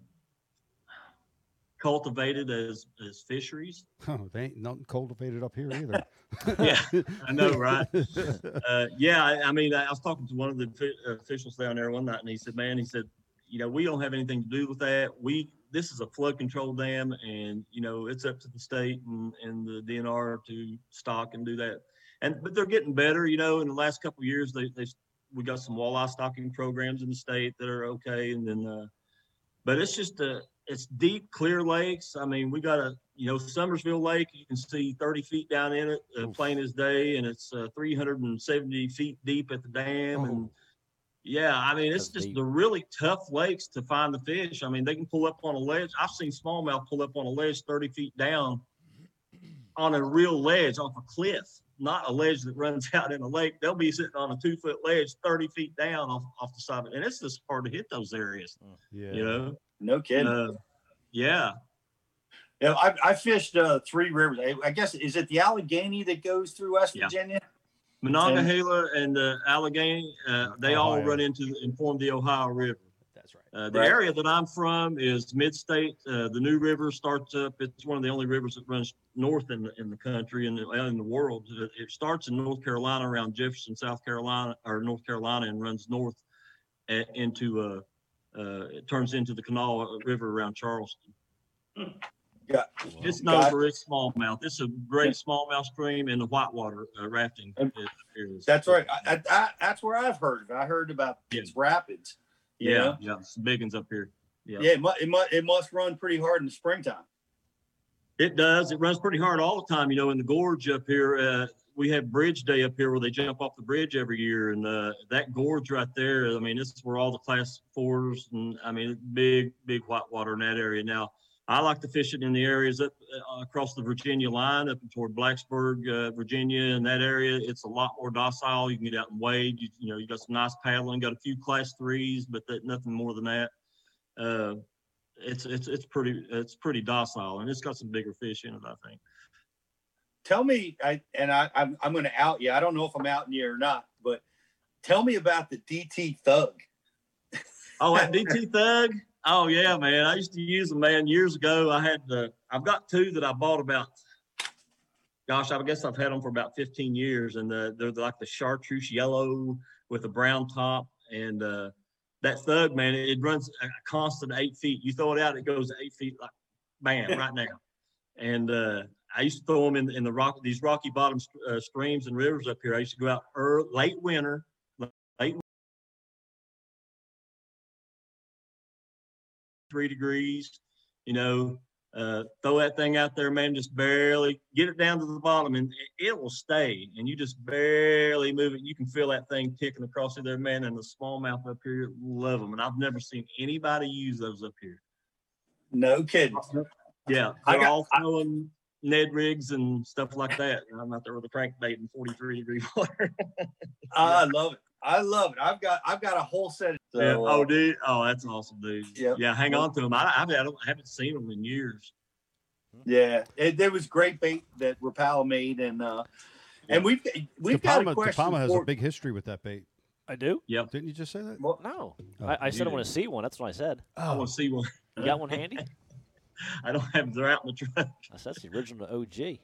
cultivated as as fisheries. Oh, they ain't nothing cultivated up here either. Yeah, I know, right? Uh, yeah, I, I mean, I, I was talking to one of the officials down there one night, and he said, "Man, he said, you know, we don't have anything to do with that. We this is a flood control dam, and you know, it's up to the state and and the DNR to stock and do that. And but they're getting better. You know, in the last couple of years, they they we got some walleye stocking programs in the state that are okay, and then, uh, but it's just a it's deep, clear lakes. I mean, we got a you know Summersville Lake. You can see 30 feet down in it, uh, plain as day, and it's uh, 370 feet deep at the dam. And yeah, I mean, it's just the really tough lakes to find the fish. I mean, they can pull up on a ledge. I've seen smallmouth pull up on a ledge 30 feet down on a real ledge off a cliff, not a ledge that runs out in a lake. They'll be sitting on a two foot ledge 30 feet down off, off the side of it. And it's just hard to hit those areas, Yeah. you know? No kidding. Uh, yeah. Yeah, I, I fished uh, three rivers. I, I guess is it the Allegheny that goes through West Yeah. Virginia? Monongahela and uh, Allegheny, uh, they all Ohio. run into and form the Ohio River. That's right. Uh, the Right. area that I'm from is mid-state. Uh, the New River starts up. It's one of the only rivers that runs north in the, in the country and in, in the world. It, it starts in North Carolina around Jefferson, South Carolina, or North Carolina, and runs north a, into uh, uh, it turns into the Kanawha River around Charleston. Yeah. It's known Got- for its smallmouth. It's a great smallmouth stream in the whitewater uh, rafting areas. That's right. I, I, I, that's where I've heard. I heard about Yeah. its rapids. Yeah, know? yeah, some big ones up here. Yeah. Yeah. It, mu- it, mu- it must run pretty hard in the springtime. It does. It runs pretty hard all the time. You know, in the gorge up here, uh, we have Bridge Day up here where they jump off the bridge every year, and uh, that gorge right there. I mean, this is where all the class fours and I mean, big, big whitewater in that area. Now, I like to fish it in the areas up uh, across the Virginia line, up toward Blacksburg, uh, Virginia, and that area. It's a lot more docile. You can get out and wade. You, you know, you got some nice paddling. Got a few class threes, but that, nothing more than that. Uh, it's it's it's pretty it's pretty docile, and it's got some bigger fish in it. I think. Tell me, I and I, I'm, I'm going to out you. I don't know if I'm outing you or not, but tell me about the DT Thug. Oh, that DT Thug. Oh yeah, man. I used to use them, man. Years ago, I had the. I've got two that I bought about. Gosh, I guess I've had them for about 15 years, and uh, they're like the chartreuse yellow with a brown top, and uh, that Thug, man, it, runs a constant eight feet. You throw it out, it goes eight feet, like bam, right now. And uh, I used to throw them in in the rock these rocky bottom uh, streams and rivers up here. I used to go out early, late winter, three degrees, you know, uh, throw that thing out there, man, just barely get it down to the bottom and it, it will stay. And you just barely move it. You can feel that thing ticking across there, man. And the smallmouth up here love them. And I've never seen anybody use those up here. No kidding. Yeah. I got- all throwing Ned rigs and stuff like that. And I'm out there with a crankbait in 43 degree water. I love it. I love it. I've got I've got a whole set. Of, so, yeah. uh, Oh, dude. Oh, that's awesome, dude. Yep. Yeah. Hang on to them. I, I've, I don't- I haven't seen them in years. Yeah, it, there was great bait that Rapala made, and uh, and we've we've got a question. Topama has for- a big history with that bait. I do. Yeah. Didn't you just say that? Well, No, Oh, I, I said I want to see one. That's what I said. I want to see one. You got one handy? I don't have. They're out in the truck. That's, that's the original OG.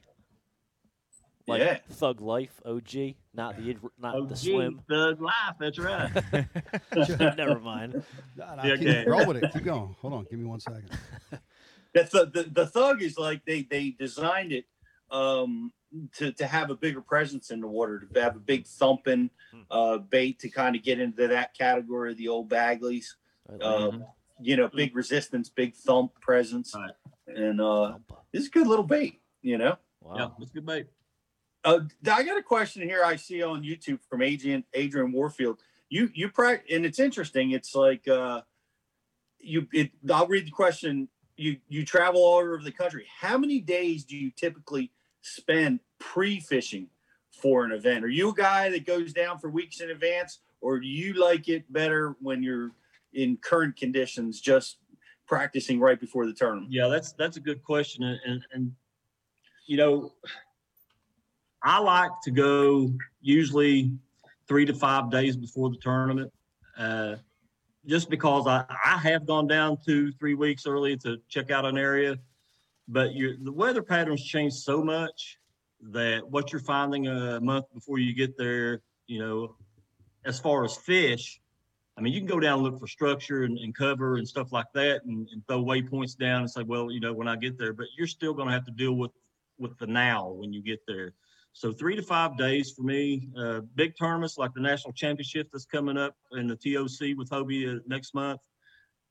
Like Yeah. Thug Life OG, not the not Oh, the swim. Thug life. That's right. Never mind. Nah, nah, Yeah, keep, okay. Roll with it. Keep going. Hold on. Give me one second. That's the, the the thug is like they they designed it um, to to have a bigger presence in the water, to have a big thumping uh, bait to kind of get into that category of the old Bagleys. Uh, you know, big resistance, big thump presence, and uh, it's a good little bait. You know. Yeah, it's a good bait. Uh, I got a question here. I see on YouTube from Adrian Adrian Warfield. You you practice, and it's interesting. It's like uh, you. It, I'll read the question. You you travel all over the country. How many days do you typically spend pre-fishing for an event? Are you a guy that goes down for weeks in advance, or do you like it better when you're in current conditions, just practicing right before the tournament? Yeah, that's that's a good question, and and, and you know, I like to go usually three to five days before the tournament, uh, just because I I have gone down two three weeks early to check out an area, but the weather patterns change so much that what you're finding a month before you get there, you know, as far as fish, I mean, you can go down and look for structure and, and cover and stuff like that and, and throw waypoints down and say, well, you know, when I get there, but you're still going to have to deal with, with the now when you get there. So three to five days for me, uh, big tournaments like the national championship that's coming up in the TOC with Hobie uh, next month.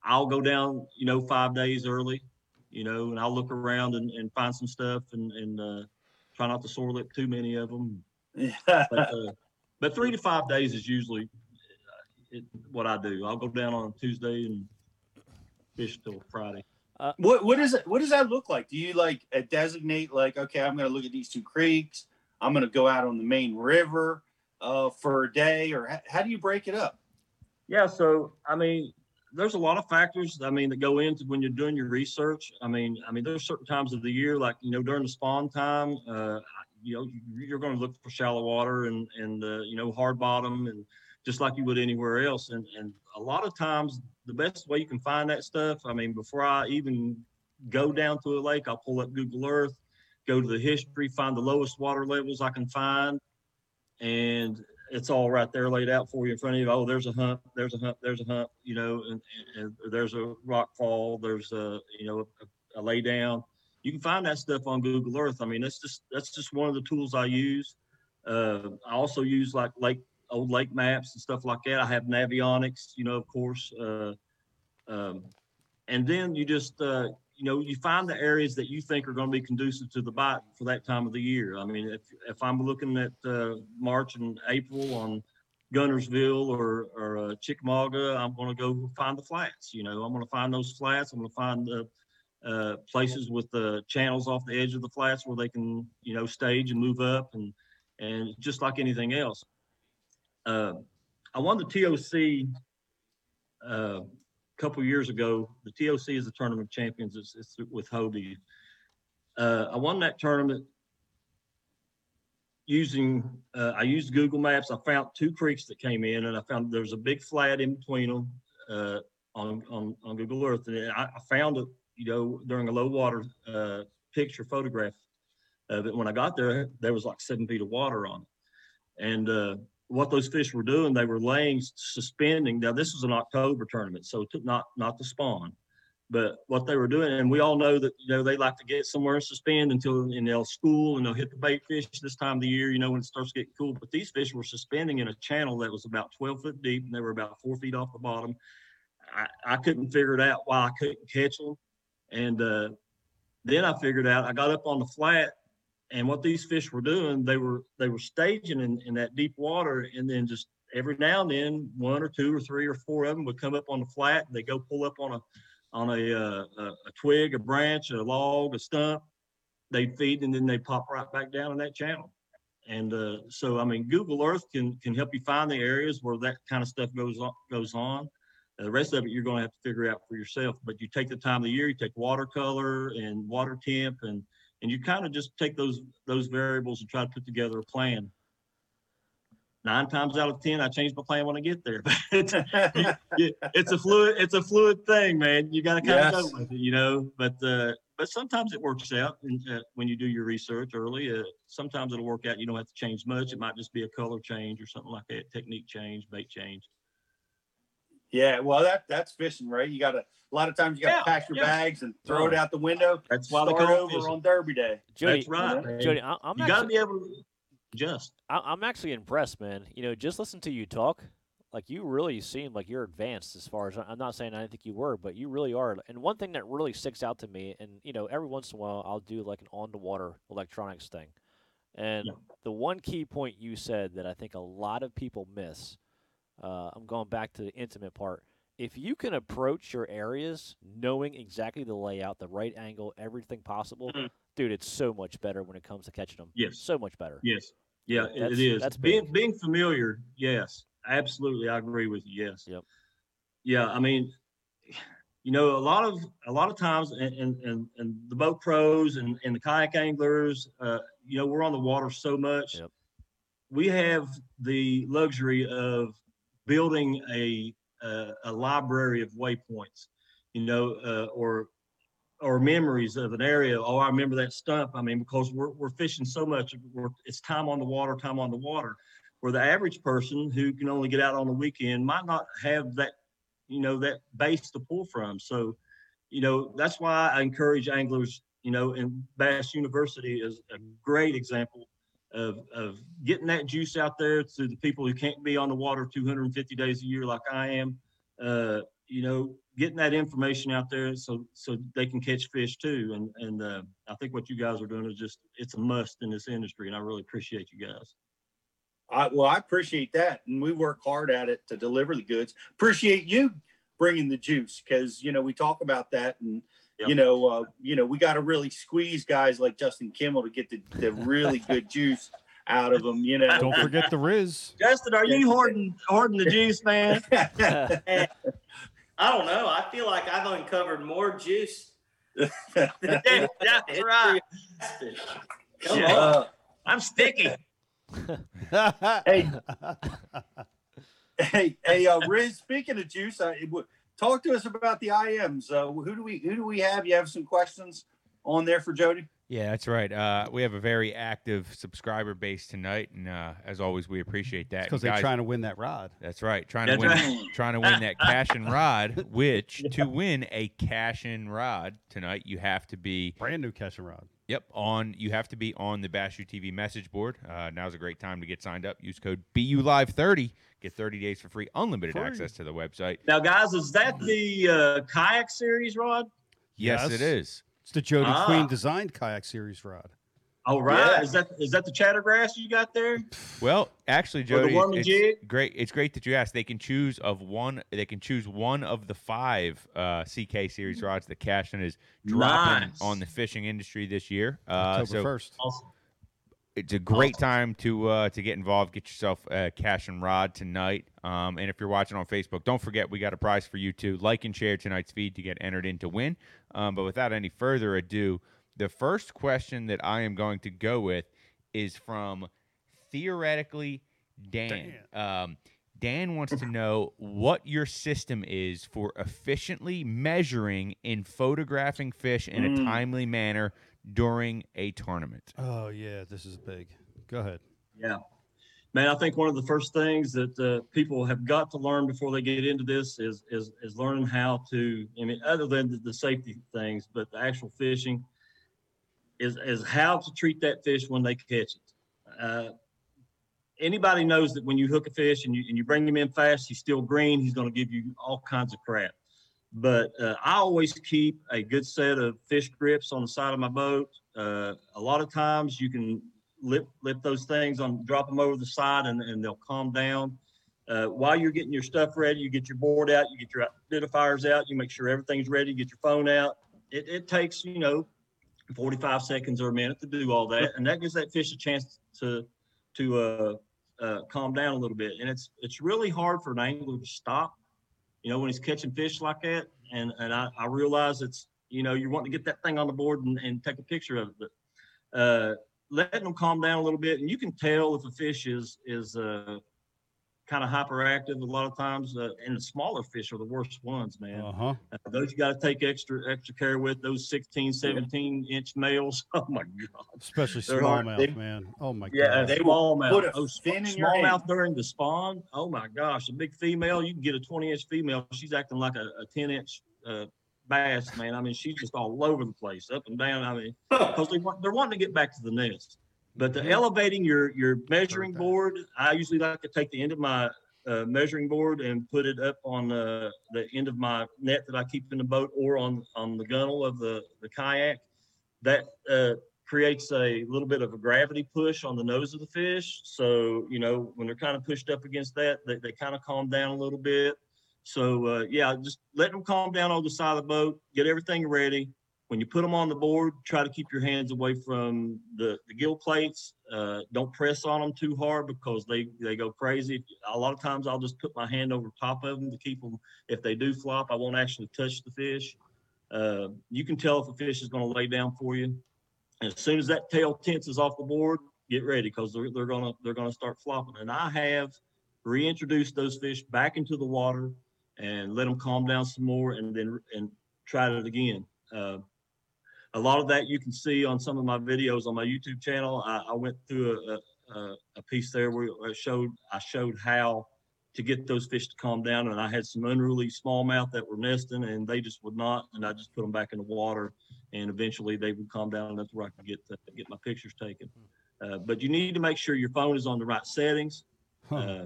I'll go down, you know, five days early, you know, and I'll look around and, and find some stuff and, and, uh, try not to sore lip too many of them. but, uh, but three to five days is usually it, what I do. I'll go down on Tuesday and fish till Friday. what what is it? What does that look like? Do you like uh, designate like okay, I'm going to look at these two creeks. I'm going to go out on the main river uh, for a day, or how, do you break it up? Yeah, so I mean, there's a lot of factors. I mean, that go into when you're doing your research. I mean, I mean, there's certain times of the year, like you know, during the spawn time, uh, you know, you're going to look for shallow water and and uh, you know, hard bottom, and just like you would anywhere else. And and a lot of times, the best way you can find that stuff. I mean, before I even go down to a lake, I'll pull up Google Earth, go to the history, find the lowest water levels I can find, and it's all right there laid out for you in front of you. Oh, there's a hump, there's a hump, there's a hump, you know, and, and there's a rock fall, there's a, you know, a, a lay down. You can find that stuff on Google Earth. I mean, that's just, that's just one of the tools I use. Uh, I also use like lake, old lake maps and stuff like that. I have Navionics, you know, of course. Uh, um, and then you just, uh, you know, you find the areas that you think are going to be conducive to the bite for that time of the year. I mean, if, if I'm looking at uh, March and April on Guntersville or, or uh, Chickamauga, I'm going to go find the flats. You know, I'm going to find those flats. I'm going to find the uh, places with the channels off the edge of the flats where they can, you know, stage and move up and and just like anything else. Uh, I won the TOC uh, couple years ago. The TOC is the tournament of champions. It's, it's with Hobie. Uh, I won that tournament using. Uh, I used Google Maps. I found two creeks that came in, and I found there was a big flat in between them uh, on, on on Google Earth, and I, I found it. You know, during a low water uh, picture photograph of. When I got there, there was like seven feet of water on it, and uh, what those fish were doing, they were laying, suspending. Now this was an October tournament, so not not the spawn, but what they were doing, and we all know that you know they like to get somewhere and suspend until and they'll school and they'll hit the bait fish this time of the year, you know, when it starts getting cool. But these fish were suspending in a channel that was about 12 foot deep and they were about four feet off the bottom. I, I couldn't figure it out why I couldn't catch them, and uh, then I figured out. I got up on the flat and what these fish were doing, they were they were staging in, in that deep water, and then just every now and then, one or two or three or four of them would come up on the flat. And They go pull up on a on a, uh, a, twig, a branch, a log, a stump. They'd feed, and then they pop right back down in that channel. And uh, so, I mean, Google Earth can can help you find the areas where that kind of stuff goes on. Goes on. The rest of it, you're going to have to figure out for yourself. But you take the time of the year, you take watercolor and water temp and and you kind of just take those those variables and try to put together a plan. Nine times out of ten, I change my plan when I get there. But it's, it's a fluid it's a fluid thing, man. You got to kind Yes. of go with it, you know. But uh, but sometimes it works out and, uh, when you do your research early. Uh, sometimes it'll work out. You don't have to change much. It might just be a color change or something like that, technique change, bait change. Yeah, well, that that's fishing, right? You got to a lot of times you got to Yeah, pack your yeah. bags and throw oh, it out the window. That's why they Start call it over fishing. on Derby Day. Jody, That's uh, right. man. Jody, I, I'm you got to be able to adjust. I, I'm actually impressed, man. You know, just listen to you talk. Like you really seem like you're advanced as far as I'm not saying I didn't think you were, but you really are. And one thing that really sticks out to me, and you know, every once in a while I'll do like an on the water electronics thing. And the one key point you said that I think a lot of people miss, uh, I'm going back to the intimate part. If you can approach your areas knowing exactly the layout, the right angle, everything possible, dude, it's so much better when it comes to catching them. Yes. so much better. Yes. Yeah, That's- it is. that's being big. being familiar. Yes, absolutely. I agree with you. Yes. Yep. Yeah, I mean, you know, a lot of a lot of times, and and and, the boat pros and, and the kayak anglers, uh, you know, we're on the water so much. We have the luxury of building a a, a library of waypoints, you know, uh, or or memories of an area. Oh, I remember that stump. I mean, because we're, we're fishing so much, we're, it's time on the water, time on the water. Where the average person who can only get out on the weekend might not have that, you know, that base to pull from. So, you know, that's why I encourage anglers, you know, and Bass University is a great example of, of getting that juice out there to the people who can't be on the water 250 days a year like I am. Uh, you know, getting that information out there so so they can catch fish too. And and uh, I think what you guys are doing is just it's a must in this industry, and I really appreciate you guys. I, well, I appreciate that, and we work hard at it to deliver the goods. Appreciate you bringing the juice because you know we talk about that, and you know, uh, you know, we got to really squeeze guys like Justin Kimmel to get the, the really good juice out of them. You know, Don't forget the Riz. Justin, are you hoarding hoarding the juice, man? I don't know. I feel like I've uncovered more juice. That's right. Come Yeah. on. I'm sticky. hey, hey, hey, uh, Riz. Speaking of juice, uh, it w- talk to us about the IMs. Uh, who do we who do we have? You have some questions on there for Jody? Yeah, that's right. Uh, we have a very active subscriber base tonight, and uh, as always, we appreciate that. Because they're trying to win that rod. That's right, trying That's to win, right. trying to win that Cashion rod. Which to win a Cashion rod tonight, you have to be brand new Cashion rod. Yep, on you have to be on the Bass U TV message board. Uh, now's a great time to get signed up. Use code BU Live thirty, get thirty days for free, unlimited Free. access to the website. Now, guys, is that the uh, kayak series, Rod? Yes, it is. It's the Jody Ah. Queen designed kayak series rod. Oh, right. Is that is that the chattergrass you got there? Well, actually, Or the Jody, worm it's great. It's great that you asked. They can choose of one. They can choose one of the five uh, CK series rods that Cashion is dropping Nice. on the fishing industry this year. Uh, October so 1st. Awesome. It's a great time to uh, to get involved. Get yourself a Cashion rod tonight. Um, and if you're watching on Facebook, don't forget we got a prize for you too. Like and share tonight's feed to get entered in to win. Um, but without any further ado, the first question that I am going to go with is from theoretically Dan. Um, Dan wants to know what your system is for efficiently measuring and photographing fish in a Mm. timely manner during a tournament. Oh yeah, this is big. Go ahead. Yeah. Man, I think one of the first things that uh, people have got to learn before they get into this is is is learning how to. I mean, other than the, the safety things, but the actual fishing is is how to treat that fish when they catch it. Uh, anybody knows that when you hook a fish and you and you bring him in fast, he's still green. He's going to give you all kinds of crap. But uh, I always keep a good set of fish grips on the side of my boat. Uh, a lot of times you can lip lip those things on, drop them over the side, and, and they'll calm down. Uh, while you're getting your stuff ready, you get your board out, you get your identifiers out, you make sure everything's ready, you get your phone out. It, it takes you know 45 seconds or a minute to do all that, and that gives that fish a chance to to uh, uh, calm down a little bit. And it's it's really hard for an angler to stop, you know, when he's catching fish like that. And and I, I realize it's you know you're wanting to get that thing on the board and, and take a picture of it, but uh, letting them calm down a little bit, and you can tell if a fish is is uh, kind of hyperactive a lot of times, uh, and the smaller fish are the worst ones, man. Uh-huh. Uh, those you got to take extra extra care with. Those 16, 17 inch males. Oh my god. Especially They're smallmouth, man. Oh my Yeah, god. Yeah, they Put smallmouth. a Oh, fin in your hand. smallmouth during the spawn. Oh my gosh, a big female. You can get a 20 inch female. She's acting like a, a 10 inch uh, bass, man. I mean, she's just all over the place, up and down. I mean, because they want, they're wanting to get back to the nest. But the elevating your your measuring board, I usually like to take the end of my uh, measuring board and put it up on uh, the end of my net that I keep in the boat or on on the gunnel of the the kayak. That uh, creates a little bit of a gravity push on the nose of the fish. So you know when they're kind of pushed up against that, they, they kind of calm down a little bit. So uh, yeah, just let them calm down on the side of the boat, get everything ready. When you put them on the board, try to keep your hands away from the, the gill plates. Uh, don't press on them too hard because they, they go crazy. A lot of times I'll just put my hand over top of them to keep them. If they do flop, I won't actually touch the fish. Uh, you can tell if a fish is going to lay down for you. And as soon as that tail tenses off the board, get ready because they're, they're gonna they're gonna start flopping. And I have reintroduced those fish back into the water and let them calm down some more, and then and tried it again. Uh, a lot of that you can see on some of my videos on my YouTube channel. I, I went through a, a, a piece there where I showed I showed how to get those fish to calm down, and I had some unruly smallmouth that were nesting, and they just would not, and I just put them back in the water, and eventually they would calm down enough where I could get uh, get my pictures taken. Uh, but you need to make sure your phone is on the right settings. Uh,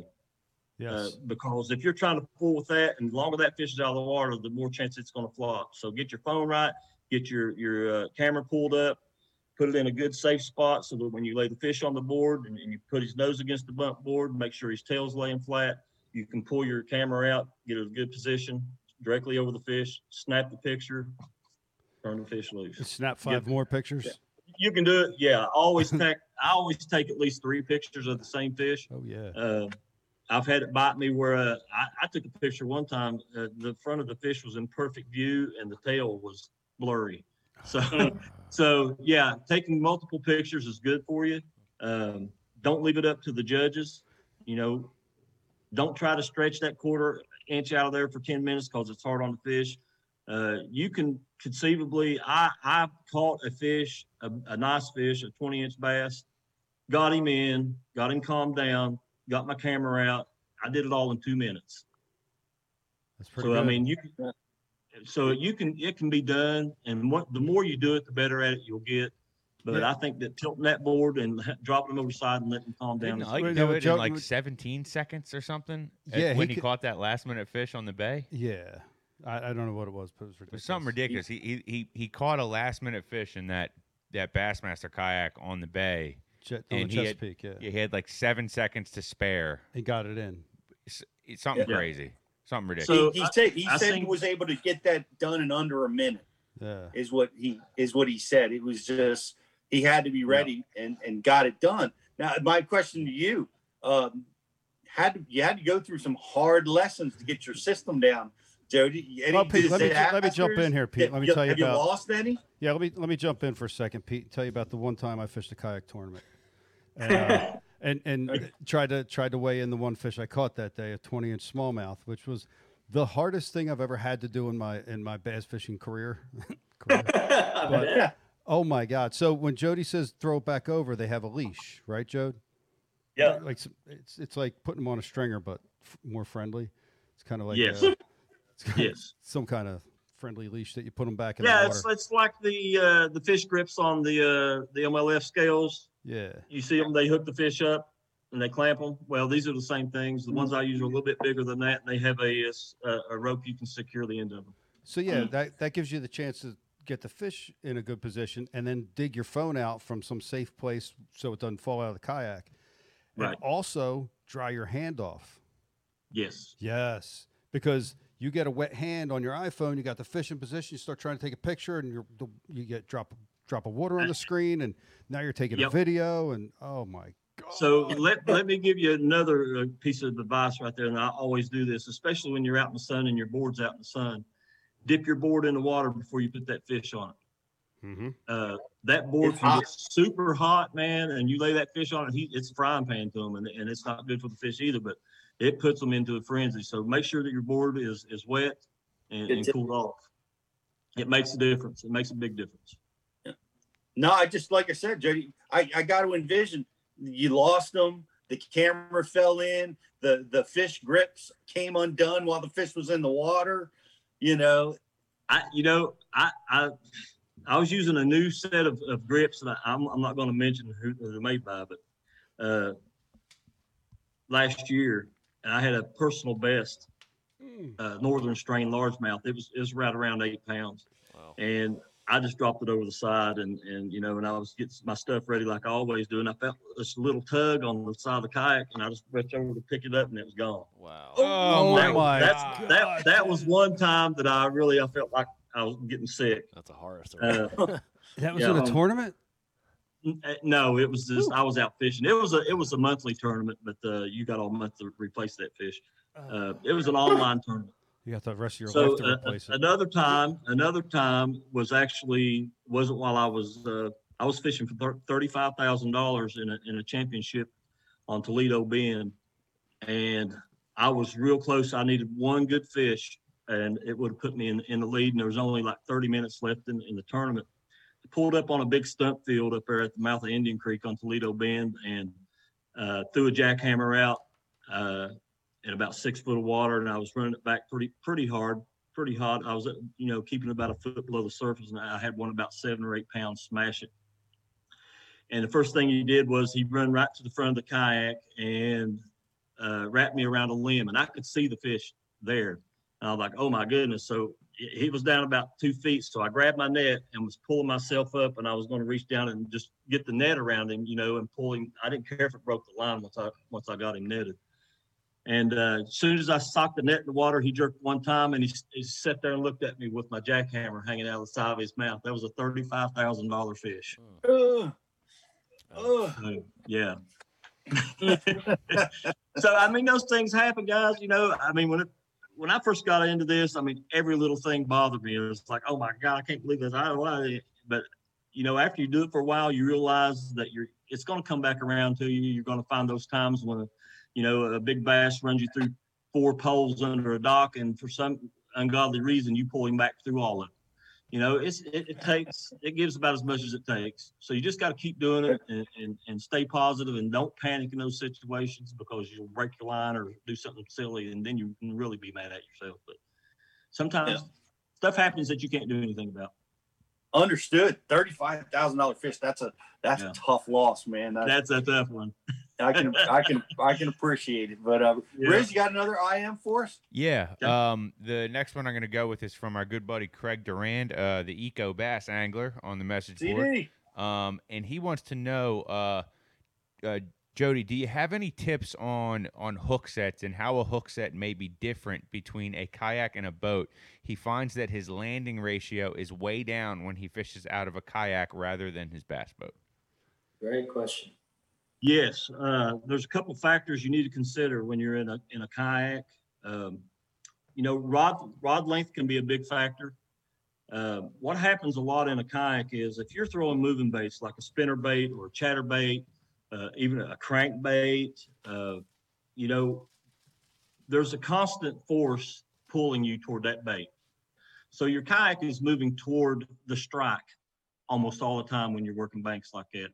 Yes. uh, because if you're trying to pull with that, and the longer that fish is out of the water, the more chance it's going to flop. So get your phone right, get your your uh, camera pulled up, put it in a good safe spot so that when you lay the fish on the board and, and you put his nose against the bump board, make sure his tail's laying flat. You can pull your camera out, get it a good position directly over the fish, snap the picture, turn the fish loose. Snap five more pictures. You can do it. Yeah, I always take I always take at least three pictures of the same fish. Oh yeah. Uh, I've had it bite me where uh, I, I took a picture one time. Uh, the front of the fish was in perfect view and the tail was blurry. So, so yeah, taking multiple pictures is good for you. Um, don't leave it up to the judges. You know, don't try to stretch that quarter inch out of there for 10 minutes because it's hard on the fish. Uh, you can conceivably, I, I caught a fish, a, a nice fish, a 20 inch bass, got him in, got him calmed down, got my camera out. I did it all in two minutes. That's pretty good. So I mean, you can, so you can, it can be done, and what the more you do it, the better at it you'll get. But Yeah. I think that tilting that board and dropping them over the side and letting them calm down. Didn't is- Ike do it in like 17 seconds or something? Yeah, when he, could- caught that last minute fish on the bay. Yeah. I, I don't know what it was, but it was It was something ridiculous. He, he he he caught a last minute fish in that that Bassmaster kayak on the bay. Jet- on and the he had, Chesapeake, yeah. He had like seven seconds to spare. He got it in. It's, it's something Yeah. crazy. Something ridiculous. he, he said he I said he was able to get that done in under a minute. Yeah. Is what he is what he said. It was just he had to be ready and and got it done. Now my question to you, um, had to, you had to go through some hard lessons to get your system down, Jody. Any Well, Pete, let me let me jump in here, Pete. Let me you- tell you have about- you lost any? Yeah, let me let me jump in for a second, Pete. and Tell you about the one time I fished a kayak tournament, and uh, and, and tried to tried to weigh in the one fish I caught that day, a twenty inch smallmouth, which was the hardest thing I've ever had to do in my in my bass fishing career. career. But, oh my god! So when Jody says throw it back over, they have a leash, right, Jode? Yeah. Like it's it's like putting them on a stringer, but f- more friendly. It's kind of like Yes. of Yes. some kind of friendly leash that you put them back in yeah, the it's it's like the uh, the fish grips on the uh, the MLF scales. Yeah. You see them, they hook the fish up and they clamp them. Well, these are the same things. The ones I use are a little bit bigger than that, and they have a a, a rope you can secure the end of them. So yeah, hmm. that that gives you the chance to get the fish in a good position, and then dig your phone out from some safe place so it doesn't fall out of the kayak. And Right. also dry your hand off. Yes. Yes, because you get a wet hand on your iPhone, you got the fish in position, you start trying to take a picture, and you're, you get drop drop of water on the screen, and now you're taking a video, and oh my God. So let, let me give you another uh, piece of advice right there, and I always do this, especially when you're out in the sun and your board's out in the sun. Dip your board in the water before you put that fish on it. Mm-hmm. Uh, that board It's can hot. get super hot, man, and you lay that fish on it, he, it's a frying pan to them, and, and it's not good for the fish either. But it puts them into a frenzy. So make sure that your board is is wet and, and cooled off. It makes a difference. It makes a big difference. No, I just like I said, Jody. I, I got to envision you lost them. The camera fell in. The the fish grips came undone while the fish was in the water. You know, I you know I I I was using a new set of, of grips and I, I'm I'm not going to mention who they're made by, but uh, last year and I had a personal best uh, northern strain largemouth. It was it was right around eight pounds, and I just dropped it over the side and and you know and I was getting my stuff ready like I always do, and I felt this little tug on the side of the kayak, and I just reached over to pick it up, and it was gone. Wow. Oh, that, my that's, God. that that was one time that I really I felt like I was getting sick. That's a horror story. Uh, That was Yeah, in a um, tournament. Uh, No, it was just I was out fishing. It was a it was a monthly tournament, but uh, you got all month to replace that fish. Uh, it was an online tournament. You got the rest of your So life to uh, replace it. another time, another time was actually wasn't while I was uh, I was fishing for thirty five thousand dollars in a in a championship on Toledo Bend, and I was real close. I needed one good fish, and it would have put me in in the lead. And there was only like thirty minutes left in, in the tournament. I pulled up on a big stump field up there at the mouth of Indian Creek on Toledo Bend, and uh, threw a jackhammer out. Uh, in about six foot of water, and I was running it back pretty pretty hard, pretty hot. I was, you know, keeping about a foot below the surface, and I had one about seven or eight pounds smash it. And the first thing he did was he run right to the front of the kayak and uh, wrapped me around a limb, and I could see the fish there. And I was like, "Oh my goodness!" So he he was down about two feet, so I grabbed my net and was pulling myself up, and I was going to reach down and just get the net around him, you know, and pull him. I didn't care if it broke the line once I once I got him netted. And uh, as soon as I socked the net in the water, he jerked one time and he, he sat there and looked at me with my jackhammer hanging out of the side of his mouth. That was a thirty-five thousand dollar fish. Ugh. Ugh. So, yeah. so I mean, those things happen, guys. You know, I mean, when it, when I first got into this, I mean, every little thing bothered me. It was like, oh my god, I can't believe this. I don't know. Why. But you know, after you do it for a while, you realize that you're it's going to come back around to you. You're going to find those times when, you know, a big bass runs you through four poles under a dock, and for some ungodly reason, you pull him back through all of it. You know, it's it, it takes it gives about as much as it takes. So you just got to keep doing it and, and and stay positive and don't panic in those situations because you'll break your line or do something silly, and then you can really be mad at yourself. But sometimes stuff happens that you can't do anything about. Understood. Thirty-five thousand dollar fish. That's a that's Yeah. a tough loss, man. That's a tough one. I can I can I can appreciate it. But uh, Yeah. Riz, you got another IM for us? Yeah. Um, the next one I'm going to go with is from our good buddy Craig Durand, uh, the Eco Bass Angler on the message board. Um, and he wants to know, uh, uh, Jody, do you have any tips on on hook sets and how a hook set may be different between a kayak and a boat? He finds that his landing ratio is way down when he fishes out of a kayak rather than his bass boat. Great question. Yes, uh, there's a couple factors you need to consider when you're in a in a kayak. Um, you know, rod rod length can be a big factor. Uh, what happens a lot in a kayak is if you're throwing moving baits like a spinner bait or a chatter bait, uh, even a crank bait, uh, you know, there's a constant force pulling you toward that bait. So your kayak is moving toward the strike almost all the time when you're working banks like that.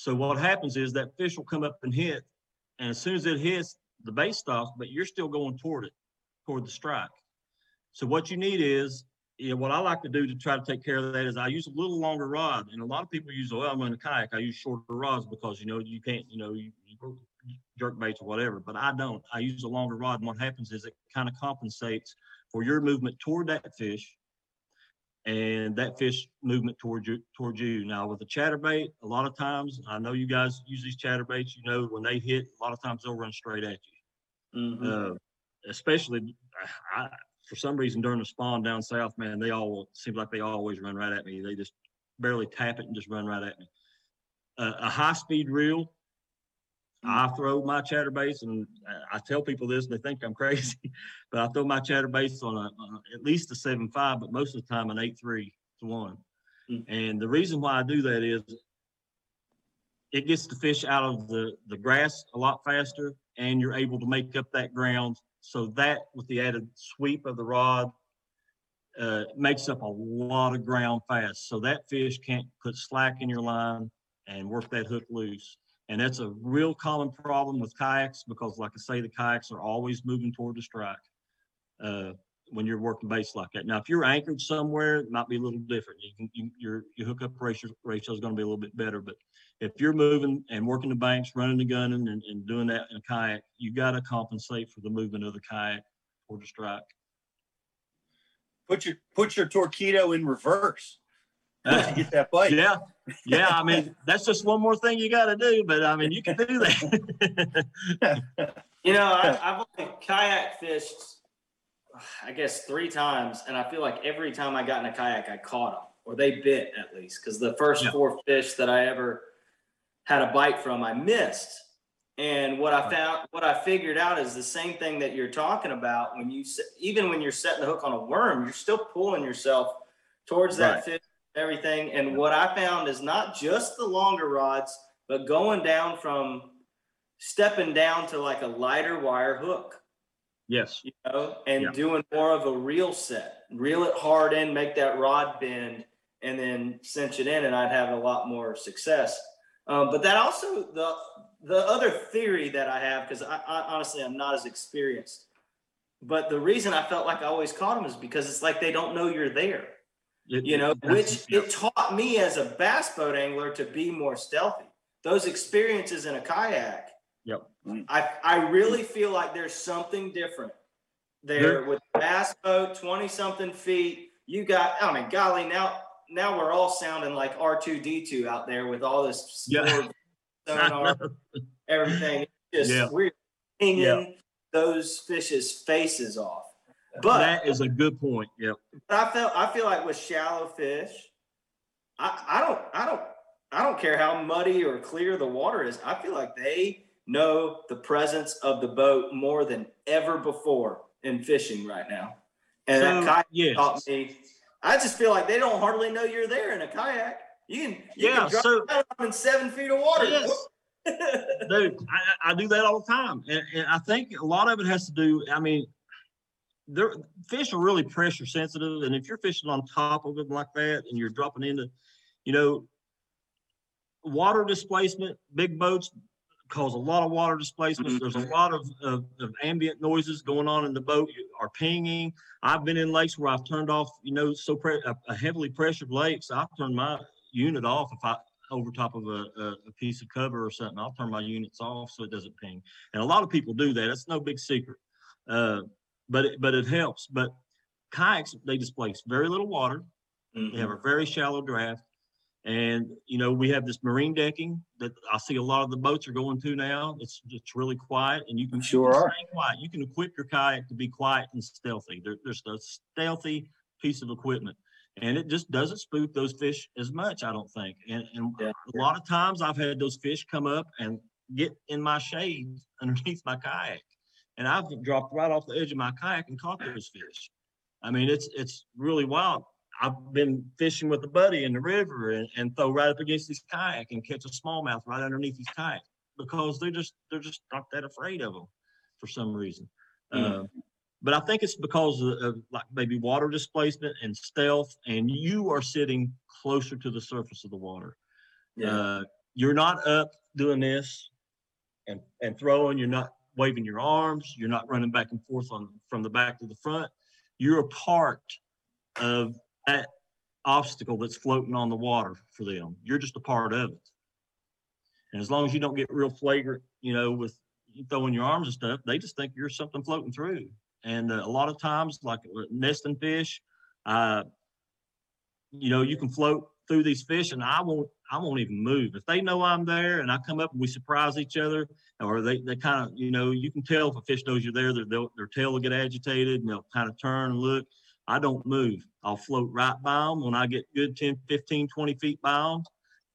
So what happens is that fish will come up and hit, and as soon as it hits, the bait stops, but you're still going toward it, toward the strike. So what you need is, you know, what I like to do to try to take care of that is I use a little longer rod, and a lot of people use, well, I'm in a kayak, I use shorter rods because you know you can't, you know, you, you jerk baits or whatever, but I don't. I use a longer rod, and what happens is it kind of compensates for your movement toward that fish and that fish movement towards you towards you. Now with a chatterbait, a lot of times I know you guys use these chatterbaits. You know when they hit, a lot of times they'll run straight at you. Uh, especially, I, for some reason during the spawn down south, man, they all seems like they always run right at me. They just barely tap it and just run right at me. Uh, a high speed reel. I throw my chatterbaits, and I- tell people this, and they think I'm crazy, but I throw my chatterbaits on a, on at least a seven five, but most of the time an eight three to one. And the reason why I do that is it gets the fish out of the the grass a lot faster, and you're able to make up that ground. So that, with the added sweep of the rod, uh, makes up a lot of ground fast. So that fish can't put slack in your line and work that hook loose. And that's a real common problem with kayaks because, like I say, the kayaks are always moving toward the strike uh, when you're working baits like that. Now, if you're anchored somewhere, it might be a little different. You can you, your your hookup ratio ratio is going to be a little bit better. But if you're moving and working the banks, running the gunning, and, and doing that in a kayak, you got to compensate for the movement of the kayak toward the strike. Put your put your Torqeedo in reverse. To uh, get that bite. Yeah, yeah. I mean, that's just one more thing you got to do. But I mean, you can do that. You know, I, I've only kayak fished, I guess, three times, and I feel like every time I got in a kayak, I caught them or they bit at least. Because the first four fish that I ever had a bite from, I missed. And what I found, what I figured out is the same thing that you're talking about. When you, even when you're setting the hook on a worm, you're still pulling yourself towards that Right. fish, everything. And what I found is not just the longer rods, but going down from stepping down to like a lighter wire hook yes. you know, and Yeah. doing more of a reel set, reel it hard in, make that rod bend, and then cinch it in, and I'd have a lot more success. Um, but that also the the other theory that I have, because I, I honestly I'm not as experienced, but the reason I felt like I always caught them is because it's like they don't know you're there. It- You know, which it taught me as a bass boat angler to be more stealthy. Those experiences in a kayak, Yep. I, I really feel like there's something different there There- with bass boat, 20 something feet. You got, I mean, golly, now, now we're all sounding like R2D2 out there with all this Yeah. sonar, everything. It's just, Yeah. we're pinging Yeah. those fish's faces off. But that is a good point. Yep. but I felt I feel like with shallow fish, I, I don't I don't I don't care how muddy or clear the water is. I feel like they know the presence of the boat more than ever before in fishing right now. And that So, kayak yes. taught me. I just feel like they don't hardly know you're there in a kayak. You can you Yeah, can drop so- in seven feet of water. Yes. Dude, I, I do that all the time. And, and I think a lot of it has to do, I mean, they're, fish are really pressure sensitive. And if you're fishing on top of them like that and you're dropping into, you know, water displacement, big boats cause a lot of water displacement. There's a lot of, of, of ambient noises going on in the boat You are pinging. I've been in lakes where I've turned off, you know, so pre- a, a heavily pressured lakes. I've turned my unit off if I over top of a, a, a piece of cover or something. I'll turn my units off so it doesn't ping. And a lot of people do that. It's no big secret. Uh, but it, but it helps. But kayaks they displace very little water. They have a mm-hmm. very shallow draft. And you know we have this marine decking that I see a lot of the boats are going to now. It's it's really quiet, and you can Sure you can are. quiet. You can equip your kayak to be quiet and stealthy. There, there's a stealthy piece of equipment, and it just doesn't spook those fish as much. I don't think. And and a lot of times I've had those fish come up and get in my shade underneath my kayak, and I've dropped right off the edge of my kayak and caught those fish. I mean, it's it's really wild. I've been fishing with a buddy in the river and, and throw right up against his kayak and catch a smallmouth right underneath his kayak because they're just they're just not that afraid of them for some reason. Mm. Uh, but I think it's because of, of like maybe water displacement and stealth, and you are sitting closer to the surface of the water. Uh, you're not up doing this and and throwing. You're not waving your arms. You're not running back and forth on from the back to the front. You're a part of that obstacle that's floating on the water for them. You're just a part of it. And as long as you don't get real flagrant, you know, with throwing your arms and stuff, they just think you're something floating through. And uh, a lot of times, like uh, nesting fish, uh, you know, you can float through these fish, and I won't, I won't even move if they know I'm there, and I come up and we surprise each other, or they, they kind of, you know, you can tell if a fish knows you're there, their, their tail will get agitated, and they'll kind of turn and look. I don't move. I'll float right by them. When I get good 10, 15, 20 feet by them,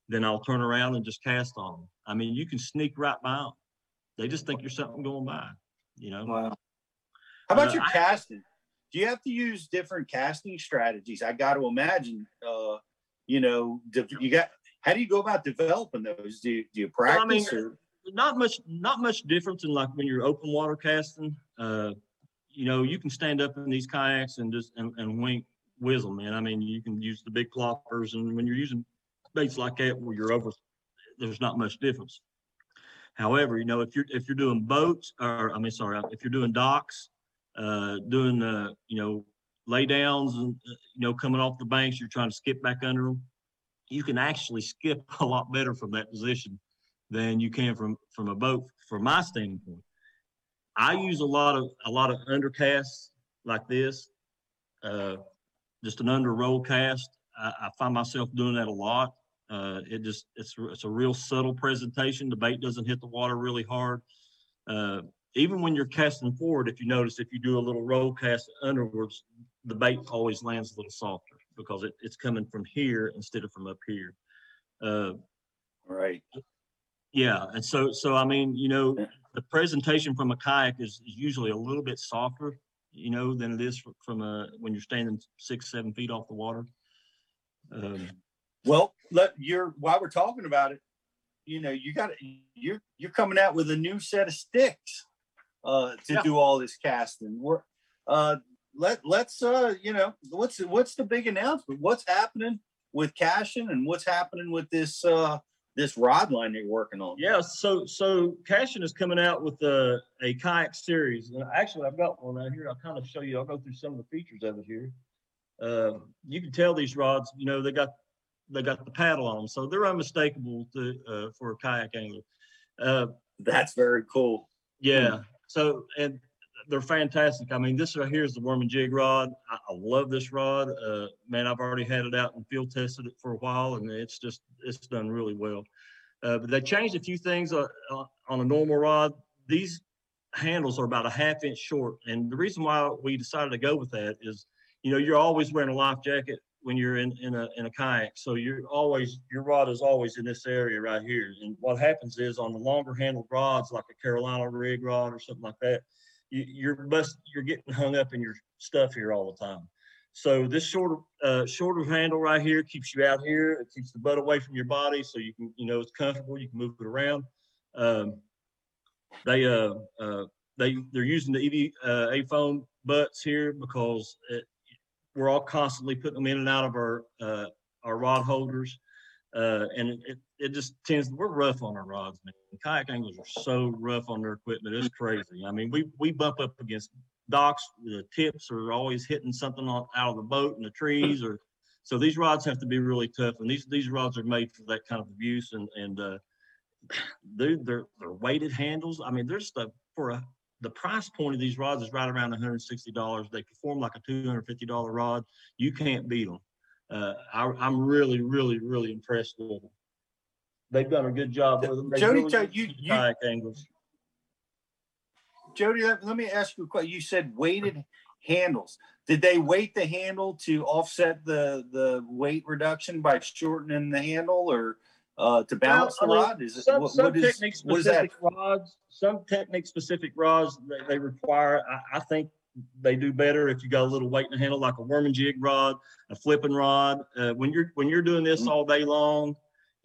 then I'll turn around and just cast on them. I mean, you can sneak right by them. They just think you're something going by, you know? Wow. How about Uh, your I- casting? Do you have to use different casting strategies? I got to imagine. Uh, you know, you got. How do you go about developing those? Do you, do you Well, practice? I mean, or? not much, not much difference in like when you're open water casting. Uh, you know, you can stand up in these kayaks and just and, and wink, whizzle, man. I mean, you can use the big ploppers, and when you're using baits like that where you're over, there's not much difference. However, you know, if you're if you're doing boats, or I mean, sorry, if you're doing docks, uh, doing the you know, lay downs and uh, you know, coming off the banks, you're trying to skip back under them. You can actually skip a lot better from that position than you can from from a boat. From my standpoint, I use a lot of a lot of undercasts like this, uh, just an under roll cast. I, I find myself doing that a lot. Uh, it just it's it's a real subtle presentation. The bait doesn't hit the water really hard. Uh, even when you're casting forward, if you notice, if you do a little roll cast underwards, the bait always lands a little softer because it, it's coming from here instead of from up here. Uh, right. Yeah, and so so I mean, you know, the presentation from a kayak is, is usually a little bit softer, you know, than it is fr- from a when you're standing six seven feet off the water. Um, Well, let you're while we're talking about it, you know, you got you're you're coming out with a new set of sticks uh to Yeah. do all this casting. We're uh let let's uh you know what's what's the big announcement? What's happening with Cashion and what's happening with this uh this rod line you're working on? Yeah, so so Cashion is coming out with a, a kayak series. And actually, I've got one out here. I'll kind of show you. I'll go through some of the features of it here. Uh, you can tell these rods, you know, they got they got the paddle on them, so they're unmistakable to uh, for a kayak angler. Uh, That's very cool. yeah. So and they're fantastic. I mean, this right here is the worm and jig rod. I, I love this rod. Uh, man, I've already had it out and field tested it for a while, and it's just it's done really well. Uh, but they changed a few things uh, uh, on a normal rod. These handles are about a half inch short, and the reason why we decided to go with that is, you know, you're always wearing a life jacket when you're in in a in a kayak, so you're always your rod is always in this area right here. And what happens is on the longer handled rods, like a Carolina rig rod or something like that, you, you're bust you're getting hung up in your stuff here all the time. So this shorter uh, shorter handle right here keeps you out here. It keeps the butt away from your body, so you can you know it's comfortable. You can move it around. Um, they uh, uh, they they're using the EV uh, A foam butts here because it, we're all constantly putting them in and out of our uh, our rod holders. Uh, and it, it, just tends, we're rough on our rods, man. Kayak anglers are so rough on their equipment. It's crazy. I mean, we, we bump up against docks. The tips are always hitting something out of the boat and the trees or, so these rods have to be really tough. And these, these rods are made for that kind of abuse and, and, uh, dude, they're, they're weighted handles. I mean, there's stuff for a, the price point of these rods is right around $160. They perform like a $250 rod. You can't beat them. Uh, I, I'm really, really, really impressed with them. They've done a good job with them. They Jody, really tell you- keep you- angles. Jody, let, let me ask you a question. You said weighted handles. Did they weight the handle to offset the the weight reduction by shortening the handle or uh, to balance the Well, I mean, rod? Is it some, what, some what is technique what is that? specific rods, some technique specific rods they, they require. I, I think they do better if you got a little weight in the handle, like a worm and jig rod, a flipping rod. Uh, when you're when you're doing this all day long,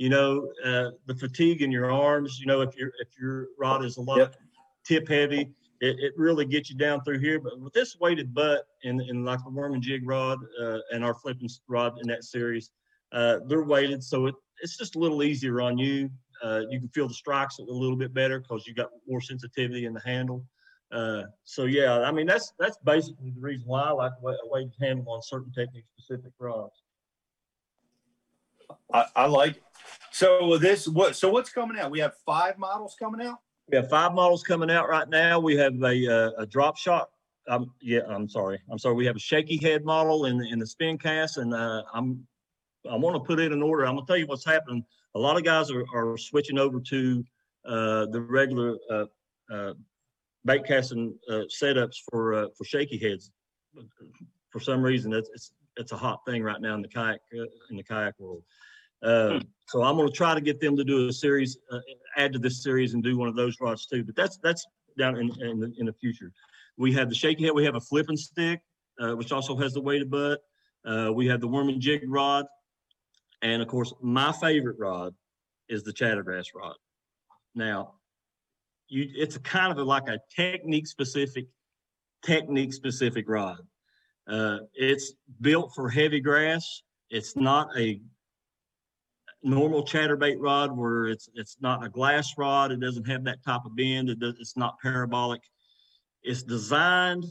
you know uh, the fatigue in your arms. You know if your if your rod is a lot tip heavy, it, it really gets you down through here. But with this weighted butt and, and like the worm and jig rod uh, and our flipping rod in that series, uh, they're weighted, so it, it's just a little easier on you. Uh, you can feel the strikes a little bit better because you got more sensitivity in the handle. Uh, so yeah, I mean that's that's basically the reason why I like the way- a weighted handle on certain technique specific rods. I, I like it. So this what? So what's coming out? We have five models coming out. We have five models coming out right now. We have a, uh, a drop shot. Um, yeah, I'm sorry. I'm sorry. We have a shaky head model in in the spin cast and, uh, I'm, I want to put it in order. I'm gonna tell you what's happening. A lot of guys are, are switching over to, uh, the regular, uh, uh, bait casting, uh, setups for, uh, for shaky heads. For some reason, it's, it's, it's a hot thing right now in the kayak, uh, in the kayak world. Uh, so I'm gonna try to get them to do a series, uh, add to this series and do one of those rods too. But that's that's down in in the, in the future. We have the shaky head. We have a flipping stick, uh, which also has the weighted butt. Uh, we have the worm and jig rod, and of course, my favorite rod is the chattergrass rod. Now, you it's a kind of a, like a technique specific technique specific rod. Uh, it's built for heavy grass. It's not a normal chatterbait rod where it's it's not a glass rod. It doesn't have that type of bend. It does, it's not parabolic. It's designed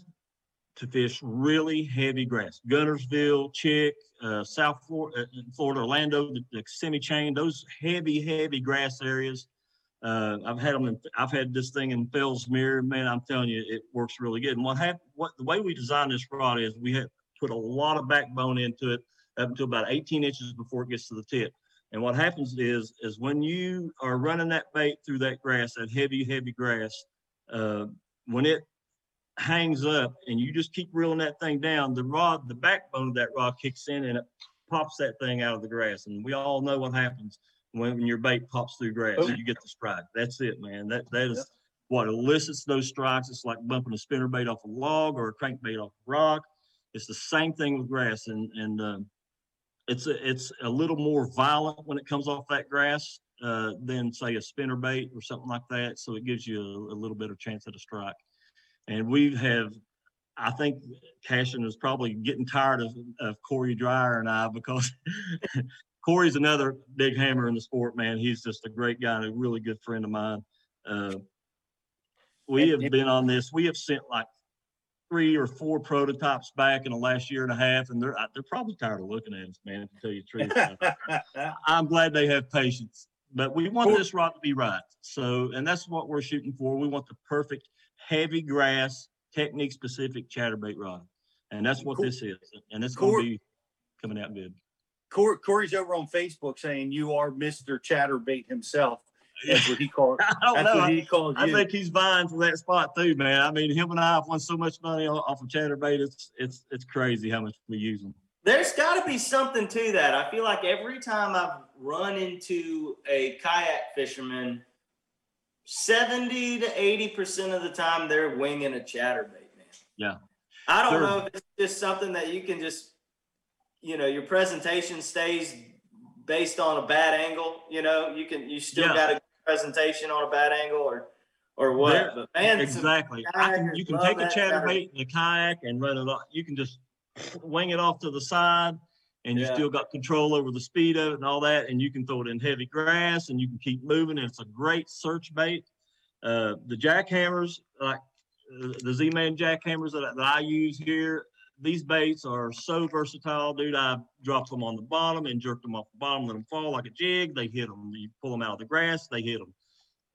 to fish really heavy grass. Guntersville, Chick, uh, South Florida, uh, Florida, Orlando, the, the Kissimmee chain, those heavy, heavy grass areas. Uh, I've had them. In, I've had this thing in Fellsmere. Man, I'm telling you, it works really good. And what happened? What the way we designed this rod is we had put a lot of backbone into it up until about 18 inches before it gets to the tip. And what happens is, is when you are running that bait through that grass, that heavy, heavy grass, uh, when it hangs up and you just keep reeling that thing down, the rod, the backbone of that rod kicks in and it pops that thing out of the grass. And we all know what happens when, when your bait pops through grass. Oh. You get the strike. That's it, man. That that is what elicits those strikes. It's like bumping a spinner bait off a log or a crankbait off a rock. It's the same thing with grass, and and um, it's a, it's a little more violent when it comes off that grass uh, than say a spinner bait or something like that. So it gives you a, a little bit of chance at a strike. And we have, I think Cashion is probably getting tired of, of Corey Dryer and I because Corey's another big hammer in the sport, man. He's just a great guy and a really good friend of mine. Uh, we have been on this. We have sent like three or four prototypes back in the last year and a half, and they're they're probably tired of looking at us, man. To tell you the truth, I'm glad they have patience. But we want this rod to be right. So, and that's what we're shooting for. We want the perfect heavy grass, technique specific chatterbait rod. And that's what Cool. this is. And it's going to be coming out good. Corey, Corey's over on Facebook saying you are Mr. Chatterbait himself. That's what he called. I don't That's know. what he called I you. think he's vying for that spot too, man. I mean, him and I have won so much money off off of chatterbait. It's it's it's crazy how much we use them. There's got to be something to that. I feel like every time I've run into a kayak fisherman, 70 to 80% of the time they're winging a chatterbait, man. Yeah. I don't Sure. know if it's just something that you can just, you know, your presentation stays based on a bad angle. You know, you can, you still Yeah. got a presentation on a bad angle or, or what. There- but man, exactly. I can, you can take a chatterbait. in a kayak and run it off. You can just wing it off to the side and you Yeah. still got control over the speed of it and all that. And you can throw it in heavy grass and you can keep moving. And it's a great search bait. Uh, the jackhammers, like uh, the Z-Man jackhammers that, that I use here, these baits are so versatile, dude. I dropped them on the bottom and jerked them off the bottom, let them fall like a jig. They hit them. You pull them out of the grass, they hit them.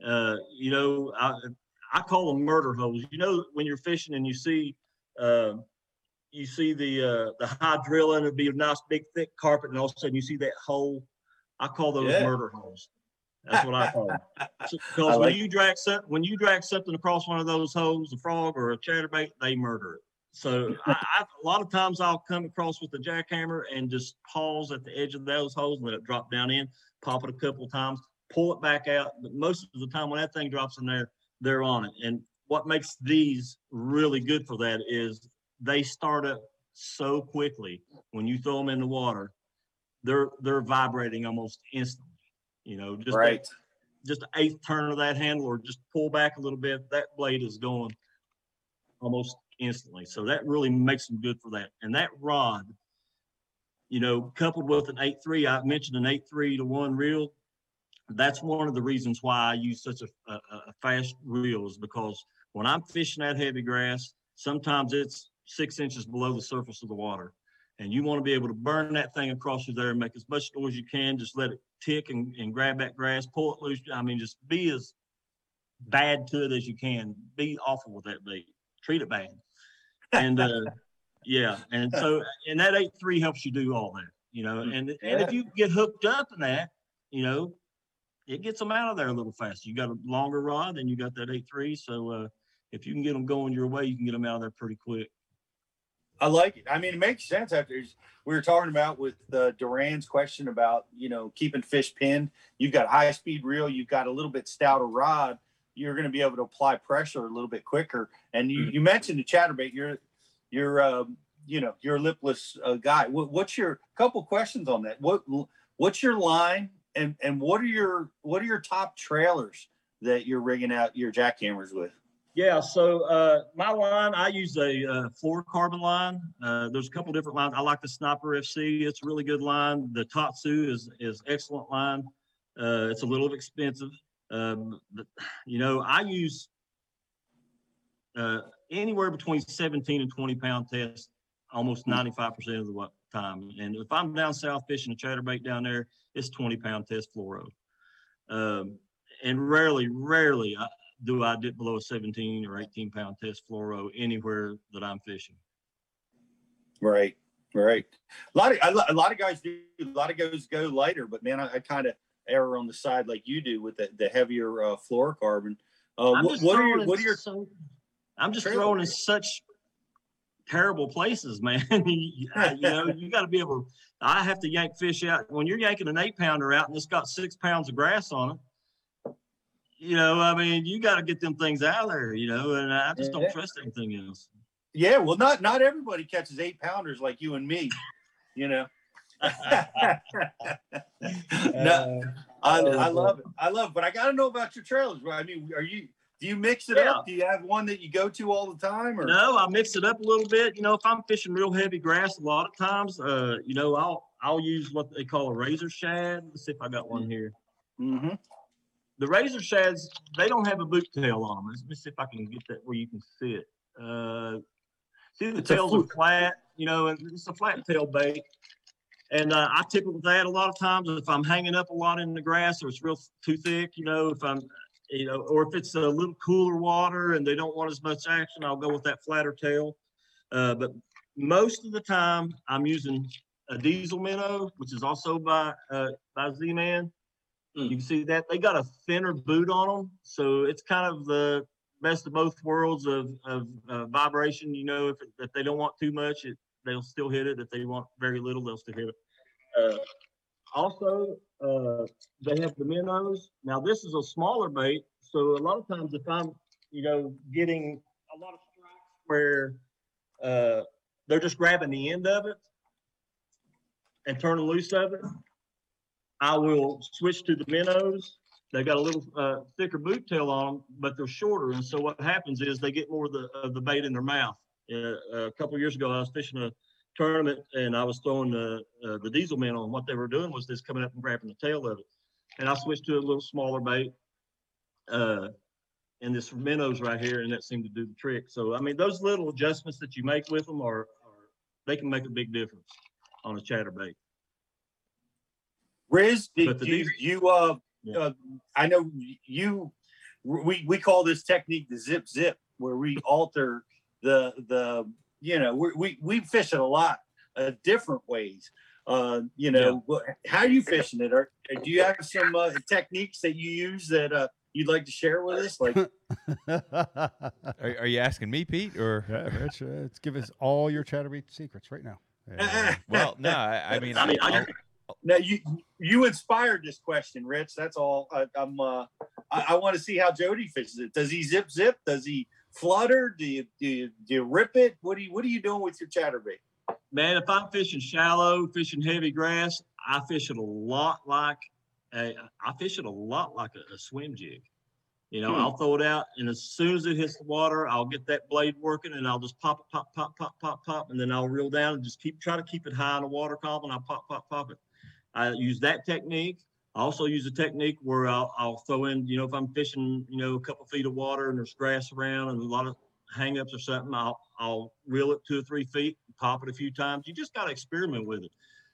Uh, you know, I, I call them murder holes. You know, when you're fishing and you see, uh, you see the uh, the hydrilla and it'd be a nice big thick carpet, and all of a sudden you see that hole. I call those Yeah. murder holes. That's what I call them. Because I when you drag when you drag something across one of those holes, a frog or a chatterbait, they murder it. So I, I, a lot of times I'll come across with the jackhammer and just pause at the edge of those holes and let it drop down in, pop it a couple of times, pull it back out. But most of the time when that thing drops in there, they're on it. And what makes these really good for that is they start up so quickly when you throw them in the water. They're they're vibrating almost instantly. You know, just Right. that, just an eighth turn of that handle or just pull back a little bit, that blade is going almost instantly. So that really makes them good for that. And that rod, you know, coupled with an eight three, I mentioned an eight three to one reel. That's one of the reasons why I use such a, a, a fast reel is because when I'm fishing that heavy grass, sometimes it's six inches below the surface of the water. And you want to be able to burn that thing across through there and make as much noise as you can. Just let it tick and, and grab that grass, pull it loose. I mean, just be as bad to it as you can. Be awful with that bait. Treat it bad. And uh, yeah, and so and that eight three helps you do all that, you know. And and if you get hooked up in that, you know, it gets them out of there a little faster. You got a longer rod, and you got that eight three. So uh, if you can get them going your way, you can get them out of there pretty quick. I like it. I mean, it makes sense after we were talking about with uh, Duran's question about you know keeping fish pinned. You've got high speed reel. You've got a little bit stouter rod. You're going to be able to apply pressure a little bit quicker. And you, you mentioned the chatterbait. You're you're um, you know you're a lipless uh, guy. What, what's your couple questions on that? What what's your line and and what are your what are your top trailers that you're rigging out your jackhammers with? Yeah, so uh, my line, I use a uh, fluorocarbon line. Uh, there's a couple different lines. I like the Sniper FC. It's a really good line. The Tatsu is is excellent line. Uh, it's a little expensive. Um, you know, I use uh, anywhere between 17 and 20 pound test almost 95% of the time. And if I'm down south fishing a chatterbait down there, it's 20 pound test fluoro. Um, and rarely, rarely uh, do I dip below a 17 or 18 pound test fluoro anywhere that I'm fishing. Right, right. A lot of a lot- a lot of guys do. A lot of guys go lighter, but man, I, I kind of err on the side like you do with the, the heavier uh, fluorocarbon. Uh, I'm what, just what are throwing your in what are your so- I'm just throwing in such terrible places, man. you you know, you got to be able. I have to yank fish out when you're yanking an eight pounder out and it's got six pounds of grass on it. You know, I mean, you got to get them things out of there. You know, and I just don't trust anything else. Yeah, well, not not everybody catches eight pounders like you and me. You know. No, I, I love it. I love it. But I got to know about your trailers. Well, I mean, are you do you mix it up? Do you have one that you go to all the time? Or No, I mix it up a little bit. You know, if I'm fishing real heavy grass, a lot of times, uh, you know, I'll I'll use what they call a razor shad. Let's see if I got one here. Mm-hmm. The razor shads, they don't have a boot tail on them. Let me see if I can get that where you can see it. Uh, see, the It's tails are flat, you know, and it's a flat tail bait. And uh, I tip it with that a lot of times if I'm hanging up a lot in the grass or it's real too thick, you know, if I'm, you know, or if it's a little cooler water and they don't want as much action, I'll go with that flatter tail. Uh, but most of the time, I'm using a diesel minnow, which is also by uh, by Z-Man. You can see that they got a thinner boot on them, so it's kind of the best of both worlds of of uh, vibration. You know, if if they don't want too much, it, they'll still hit it. If they want very little, they'll still hit it. Uh, also, uh, they have the minnows. Now, this is a smaller bait, so a lot of times if I'm, you know, getting a lot of strikes where uh, they're just grabbing the end of it and turning loose of it, I will switch to the minnows. They got a little uh, thicker boot tail on them, but they're shorter. And so what happens is they get more of the of the bait in their mouth. Uh, a couple of years ago, I was fishing a tournament and I was throwing the uh, the diesel minnow. on. what they were doing was just coming up and grabbing the tail of it. And I switched to a little smaller bait. Uh, and this minnows right here, and that seemed to do the trick. So I mean, those little adjustments that you make with them are, are they can make a big difference on a chatterbait. Riz, did But the you, diesel- you uh, uh, I know you, we, we call this technique the zip zip, where we alter the, the, you know, we, we, we fish it a lot of different ways. Uh, you know, wh- how are you fishing it? Or do you have some uh, techniques that you use that uh, you'd like to share with us? Like, Are, are you asking me, Pete, or Yeah, Rich, uh, let's give us all your chatterbait secrets right now. Uh, well, no, I, I mean, I mean, I- now you you inspired this question, Rich. That's all. I, I'm. Uh, I, I want to see how Jody fishes it. Does he zip zip? Does he flutter? Do you do you, do you rip it? What do you What are you doing with your chatterbait? Man, if I'm fishing shallow, fishing heavy grass, I fish it a lot like a, I fish it a lot like a, a swim jig. You know, Hmm. I'll throw it out, and as soon as it hits the water, I'll get that blade working, and I'll just pop it, pop, pop, pop, pop, pop, and then I'll reel down and just keep try to keep it high in the water column, and I'll pop, pop, pop it. I use that technique. I also use a technique where I'll, I'll throw in, you know, if I'm fishing, you know, a couple feet of water and there's grass around and a lot of hangups or something, I'll, I'll reel it two or three feet, pop it a few times. You just got to experiment with it.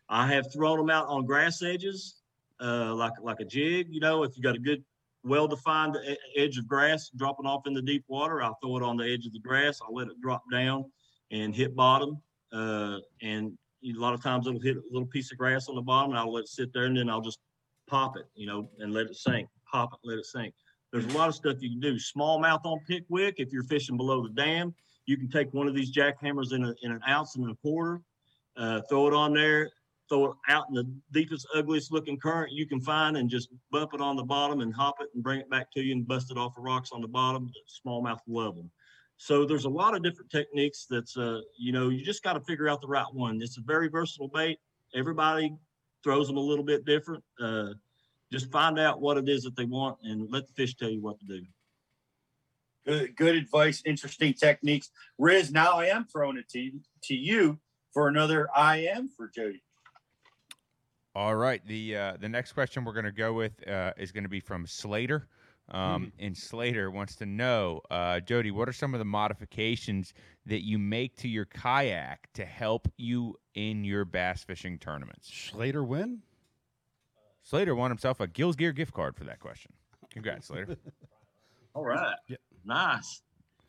I have thrown them out on grass edges, uh, like like a jig. You know, if you got a good, well-defined edge of grass dropping off in the deep water, I'll throw it on the edge of the grass. I'll let it drop down and hit bottom. Uh, and a lot of times it'll hit a little piece of grass on the bottom, and I'll let it sit there, and then I'll just pop it, you know, and let it sink. Pop it, let it sink. There's a lot of stuff you can do. Smallmouth on Pickwick, if you're fishing below the dam, you can take one of these jackhammers in, a, in an ounce and a quarter, uh, throw it on there, throw it out in the deepest, ugliest looking current you can find, and just bump it on the bottom and hop it and bring it back to you and bust it off the rocks on the bottom. Smallmouth love them. So there's a lot of different techniques that's, uh, you know, you just got to figure out the right one. It's a very versatile bait. Everybody throws them a little bit different. Uh, just find out what it is that they want and let the fish tell you what to do. Good, good advice. Interesting techniques. Riz, now I am throwing it to you, to you for another I am for Jody. All right. The uh, the next question we're going to go with uh, is going to be from Slater. Um, And Slater wants to know, uh, Jody, what are some of the modifications that you make to your kayak to help you in your bass fishing tournaments? Slater win? Slater won himself a Gills Gear gift card for that question. Congrats, Slater. All right. Nice.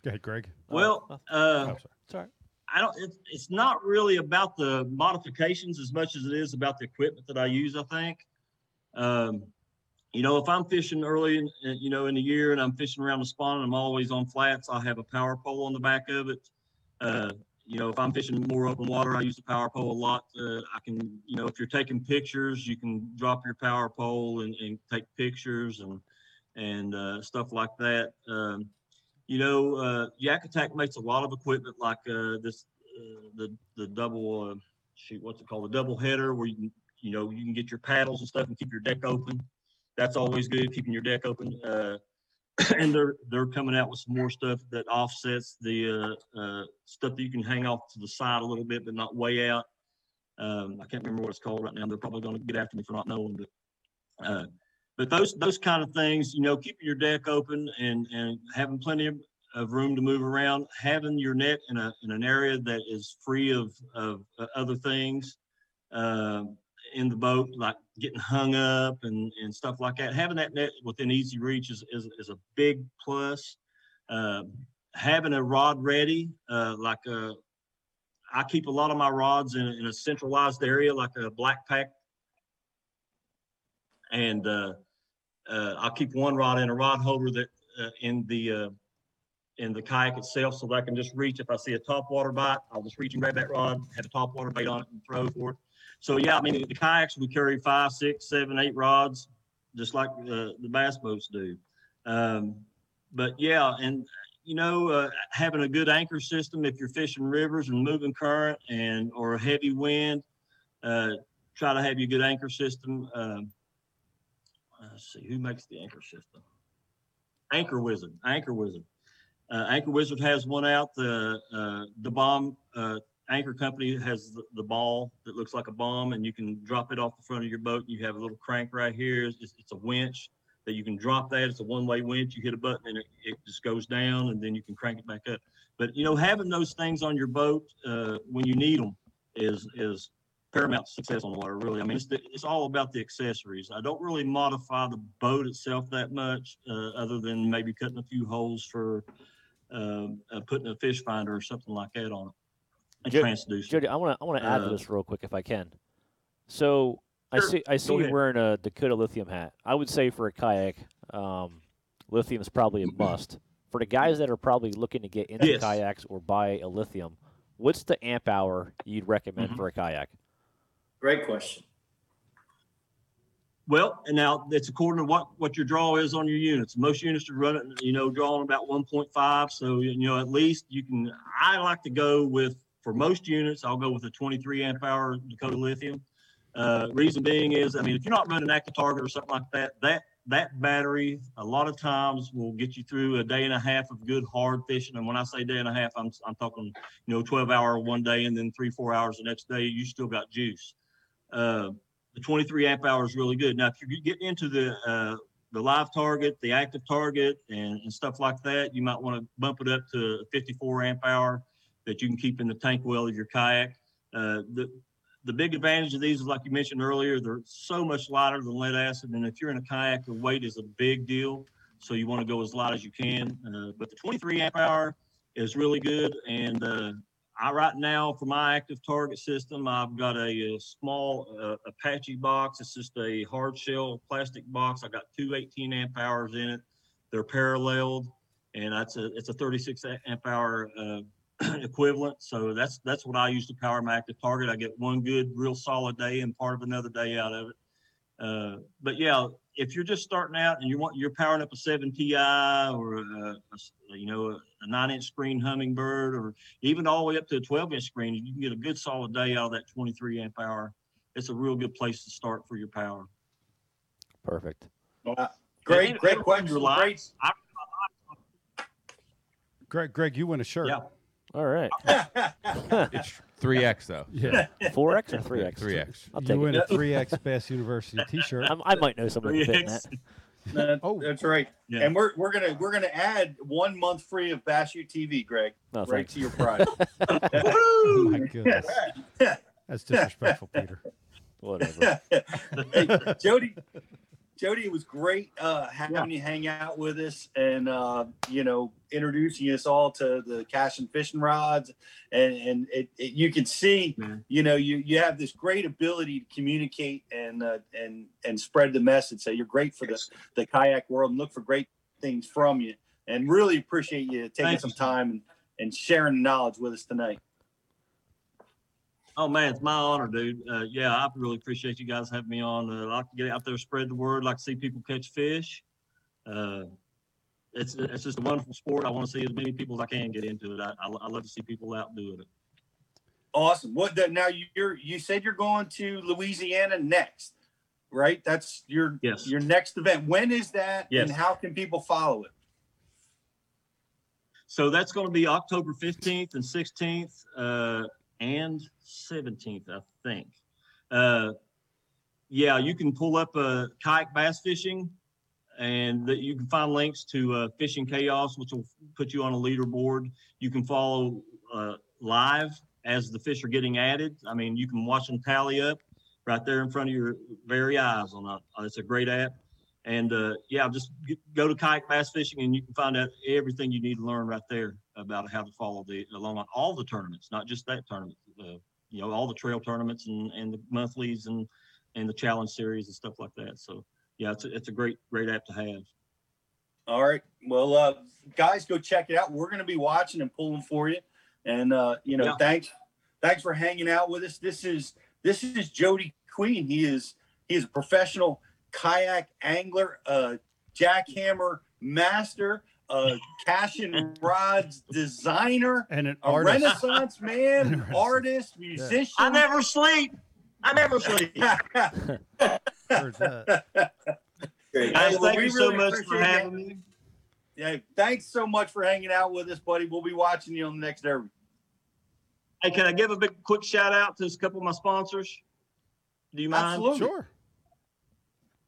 Go ahead, Greg. Well, uh, sorry. I don't. It's, it's not really about the modifications as much as it is about the equipment that I use. I think. Um, you know, if I'm fishing early, in, you know, in the year, and I'm fishing around the spawn, and I'm always on flats, I have a power pole on the back of it. Uh, you know, if I'm fishing more open water, I use the power pole a lot. Uh, I can, you know, if you're taking pictures, you can drop your power pole and, and take pictures and and uh, stuff like that. Um, you know, uh, Yak Attack makes a lot of equipment like uh, this, uh, the the double uh, shoot, what's it called, the double header, where you can, you know, you can get your paddles and stuff and keep your deck open. That's always good, keeping your deck open. Uh, and they're they're coming out with some more stuff that offsets the uh, uh, stuff that you can hang off to the side a little bit, but not way out. Um, I can't remember what it's called right now. They're probably going to get after me for not knowing, but uh, but those those kind of things, you know, keeping your deck open and and having plenty of, of room to move around, having your net in a in an area that is free of of uh, other things uh, in the boat, like getting hung up and and stuff like that. Having that net within easy reach is is, is a big plus. Um having a rod ready, uh, like a I keep a lot of my rods in, in a centralized area, like a black pack and uh, uh, I'll keep one rod in a rod holder that uh, in the uh, in the kayak itself, so that I can just reach. If I see a top water bite, I'll just reach and grab that rod, have a top water bait on it, and throw for it. So yeah, I mean the kayaks we carry five, six, seven, eight rods, just like uh, the bass boats do. Um, but yeah, and you know, uh, having a good anchor system if you're fishing rivers and moving current and or a heavy wind, uh, try to have your good anchor system. Um, let's see who makes the anchor system. Anchor Wizard. Anchor Wizard. Uh, anchor Wizard has one out. The uh, the bomb uh, anchor company has the, the ball that looks like a bomb, and you can drop it off the front of your boat. You have a little crank right here. It's, it's a winch that you can drop that. It's a one way winch. You hit a button and it, it just goes down, and then you can crank it back up. But you know, having those things on your boat uh, when you need them is is paramount success on the water. Really, I mean, it's the, it's all about the accessories. I don't really modify the boat itself that much, uh, other than maybe cutting a few holes for um, uh, putting a fish finder or something like that on it. And Jo- transducer. Jody, I want to I want to add to Uh, this real quick if I can. So I see I see you ahead. wearing a Dakota lithium hat. I would say for a kayak, um, lithium is probably a must. For the guys that are probably looking to get into Yes. kayaks or buy a lithium, what's the amp hour you'd recommend Mhm. for a kayak? Great question. Well, and now it's according to what, what your draw is on your units. Most units are running, you know, drawing about 1.5. So, you know, at least you can, I like to go with, for most units, I'll go with a 23 amp hour Dakota lithium. Uh, reason being is, I mean, if you're not running active target or something like that, that, that battery a lot of times will get you through a day and a half of good hard fishing. And when I say day and a half, I'm, I'm talking, you know, 12 hour one day and then three, four hours the next day, you still got juice. Uh, the 23 amp hour is really good. Now, if you're getting into the uh, the live target, the active target, and, and stuff like that, you might want to bump it up to 54 amp hour that you can keep in the tank well of your kayak. Uh, the the big advantage of these is, like you mentioned earlier, they're so much lighter than lead acid, and if you're in a kayak, the weight is a big deal. So you want to go as light as you can. Uh, but the 23 amp hour is really good, and uh, I right now for my active target system, I've got a, uh small uh, Apache box. It's just a hard shell plastic box. I got two 18 amp hours in it. They're paralleled, and that's a it's a 36 amp hour uh, equivalent. So that's that's what I use to power my active target. I get one good, real solid day and part of another day out of it. Uh, but yeah, if you're just starting out and you want you're powering up a seven Ti or a, a s- you know a, a nine inch screen Humminbird or even all the way up to a 12 inch screen, you can get a good solid day out of that 23 amp hour. It's a real good place to start for your power. Perfect. Uh, great, And great everyone question. relies- Great. Greg, Greg, you win a shirt. Yeah. All right. It's three X though. Yeah. Four X or three X? Three X. I'll You win it. a 3X Bass University T-shirt. I'm- I might know somebody who in that. No, Oh. that's right. Yeah. And we're we're gonna we're gonna add one month free of Bass U TV, Greg. No, right thanks. to your prize. Oh my goodness. That's disrespectful, Peter. Whatever. hey, Jody, Jody, it was great uh, having you hang out with us and uh, you know introducing us all to the Cashion fishing rods, and and it, it, you can see you know you you have this great ability to communicate and uh, and and spread the message. So you're great for the the kayak world and look for great things from you. And really appreciate you taking Thank some you. time and, and sharing knowledge with us tonight. Oh man, it's my honor, dude. Uh, yeah, I really appreciate you guys having me on. Uh, I like to get out there, spread the word, like to see people catch fish. Uh, it's it's just a wonderful sport. I want to see as many people as I can get into it. I, I, I love to see people out doing it. Awesome. What the, now you're you said you're going to Louisiana next, right? That's your Yes. your next event. When is that Yes. and how can people follow it? So that's going to be October 15th and 16th uh, and 17th, I think. Uh, yeah, you can pull up uh, kayak bass fishing, and that you can find links to uh, Fishing Chaos, which will put you on a leaderboard. You can follow uh, live as the fish are getting added. I mean, you can watch them tally up right there in front of your very eyes. On a, it's a great app. And uh, yeah, just g- go to kayak bass fishing and you can find out everything you need to learn right there about how to follow the along on all the tournaments, not just that tournament. Uh, you know, all the trail tournaments and, and the monthlies and and the challenge series and stuff like that. So yeah, it's a, it's a great great app to have. All right. Well, uh, guys, go check it out. We're going to be watching and pulling for you. And uh, you know, Yeah. thanks, thanks for hanging out with us. This is this is Jody Queen. He is he is a professional kayak angler, uh, jackhammer master, uh, Cashion Rods designer, and an a artist. renaissance man, artist, musician. I never sleep. I never sleep. Heard that. Great. Guys, well, thank we you so really much for having me. Yeah, thanks so much for hanging out with us, buddy. We'll be watching you on the next derby. Hey, can I give a big quick shout out to a couple of my sponsors? Do you mind? Absolutely. Sure.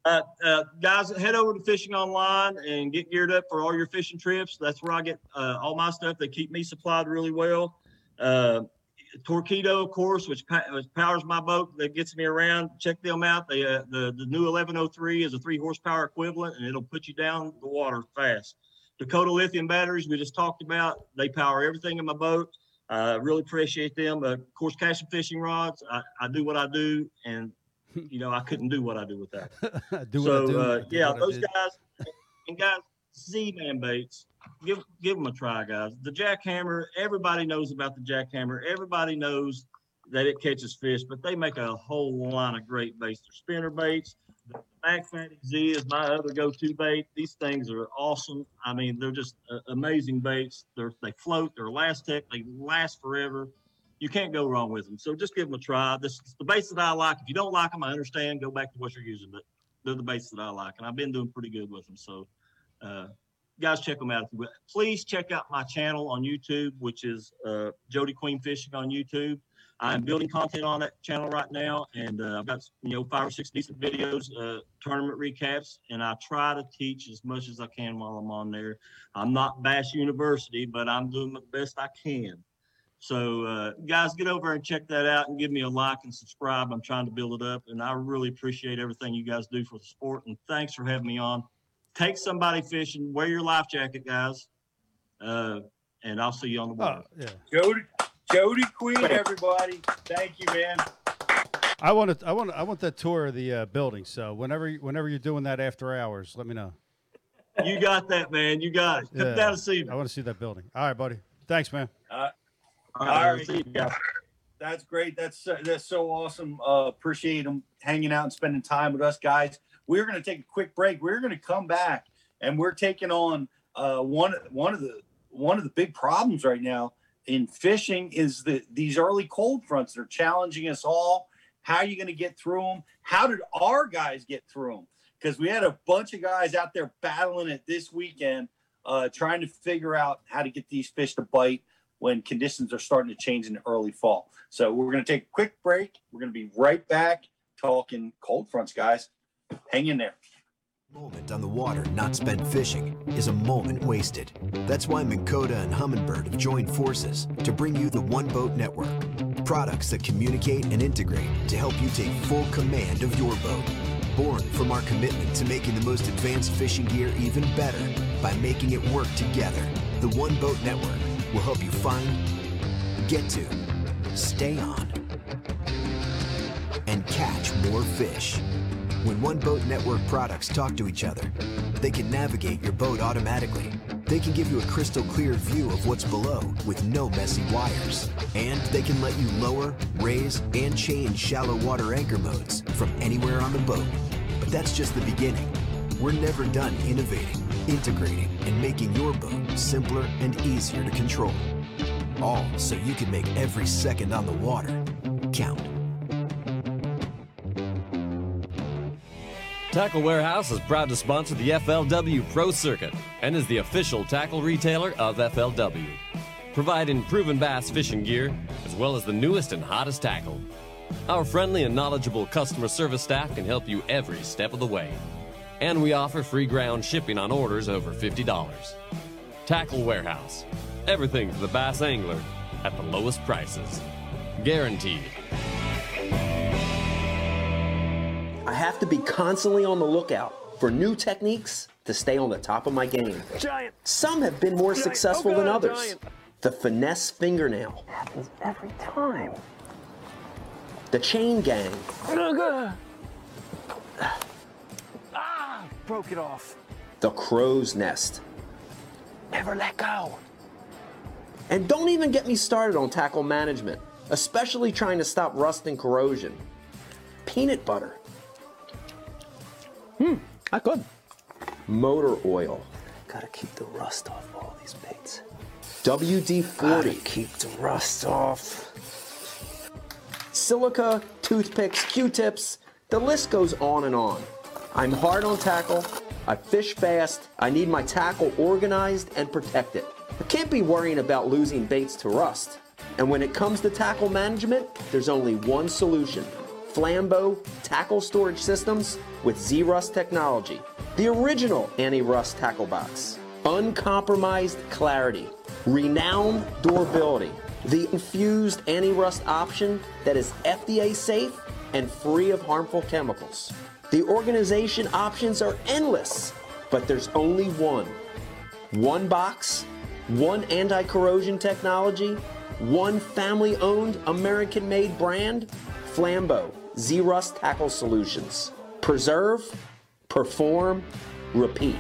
Uh, uh, guys, head over to Fishing Online and get geared up for all your fishing trips. That's where I get uh, all my stuff. They keep me supplied really well. Uh, Torqeedo, of course, which, which powers my boat that gets me around. Check them out. They, uh, the the new 1103 is a three horsepower equivalent, and it'll put you down the water fast. Dakota lithium batteries we just talked about. They power everything in my boat. I really appreciate them. Of course, Cashion fishing rods. I, I do what I do, and you know I couldn't do what I do without. it. do so do. uh, do yeah, those guys and guys, Z-man baits. Give give them a try, guys. The jackhammer. Everybody knows about the jackhammer. Everybody knows that it catches fish, but they make a whole line of great baits. They're spinner baits. The Magmatic Z is my other go-to bait. These things are awesome. I mean, they're just uh, amazing baits. They're they float. They're elastic. They last forever. You can't go wrong with them. So just give them a try. This is the baits that I like. If you don't like them, I understand. Go back to what you're using, but they're the baits that I like, and I've been doing pretty good with them. So, uh, guys, check them out. Please check out my channel on YouTube, which is uh, Jody Queen Fishing on YouTube. I'm building content on that channel right now, and uh, I've got you know five or six decent videos, uh, tournament recaps, and I try to teach as much as I can while I'm on there. I'm not Bass University, but I'm doing the best I can. So, uh, guys, get over and check that out and give me a like and subscribe. I'm trying to build it up, and I really appreciate everything you guys do for the sport. And thanks for having me on. Take somebody fishing. Wear your life jacket, guys. Uh, and I'll see you on the water. yeah. Jody, Jody Queen, everybody. Thank you, man. I want to. I want. I want that tour of the uh, building. So whenever, you- whenever you're doing that after hours, let me know. You got that, man. You got it. Come Yeah. down and see me. I want to see that building. All right, buddy. Thanks, man. Uh, All right, see you guys. That's great. That's so- that's so awesome. Uh, appreciate them hanging out and spending time with us, guys. We're going to take a quick break. We're going to come back, and we're taking on uh, one one of the one of the big problems right now in fishing is that these early cold fronts are challenging us all. How are you going to get through them? How did our guys get through them? because we had a bunch of guys out there battling it this weekend, uh, trying to figure out how to get these fish to bite when conditions are starting to change in the early fall. So we're going to take a quick break. We're going to be right back talking cold fronts, guys. Hang in there. Moment on the water not spent fishing is a moment wasted. That's why Minn Kota and Humminbird have joined forces to bring you the One Boat Network. Products that communicate and integrate to help you take full command of your boat. Born from our commitment to making the most advanced fishing gear even better by making it work together, the One Boat Network will help you find, get to, stay on, and catch more fish. When One Boat Network products talk to each other, they can navigate your boat automatically. They can give you a crystal clear view of what's below with no messy wires. And they can let you lower, raise, and change shallow water anchor modes from anywhere on the boat. But that's just the beginning. We're never done innovating, integrating, and making your boat simpler and easier to control. All so you can make every second on the water count. Tackle Warehouse is proud to sponsor the FLW Pro Circuit and is the official tackle retailer of FLW, providing proven bass fishing gear as well as the newest and hottest tackle. Our friendly and knowledgeable customer service staff can help you every step of the way. And we offer free ground shipping on orders over $50. Tackle Warehouse. Everything for the bass angler at the lowest prices. Guaranteed. I have to be constantly on the lookout for new techniques to stay on the top of my game. Giant. Some have been more Giant. successful Oh, than others. giant. The finesse fingernail, Happens every time. the chain gang, Ah, broke it off. the crow's nest. Never let go. And don't even get me started on tackle management, especially trying to stop rust and corrosion. Peanut butter. Hmm, not good. Motor oil. Gotta keep the rust off all these baits. WD-40. Gotta keep the rust off. Silica, toothpicks, Q-tips, the list goes on and on. I'm hard on tackle, I fish fast, I need my tackle organized and protected. I can't be worrying about losing baits to rust. And when it comes to tackle management, there's only one solution. Flambeau Tackle Storage Systems with Zerust technology. The original anti-rust tackle box. Uncompromised clarity. Renowned durability. The infused anti-rust option that is FDA safe and free of harmful chemicals. The organization options are endless, but there's only one. One box, one anti-corrosion technology, one family-owned American-made brand, Flambeau Zerust Tackle Solutions. Preserve, perform, repeat.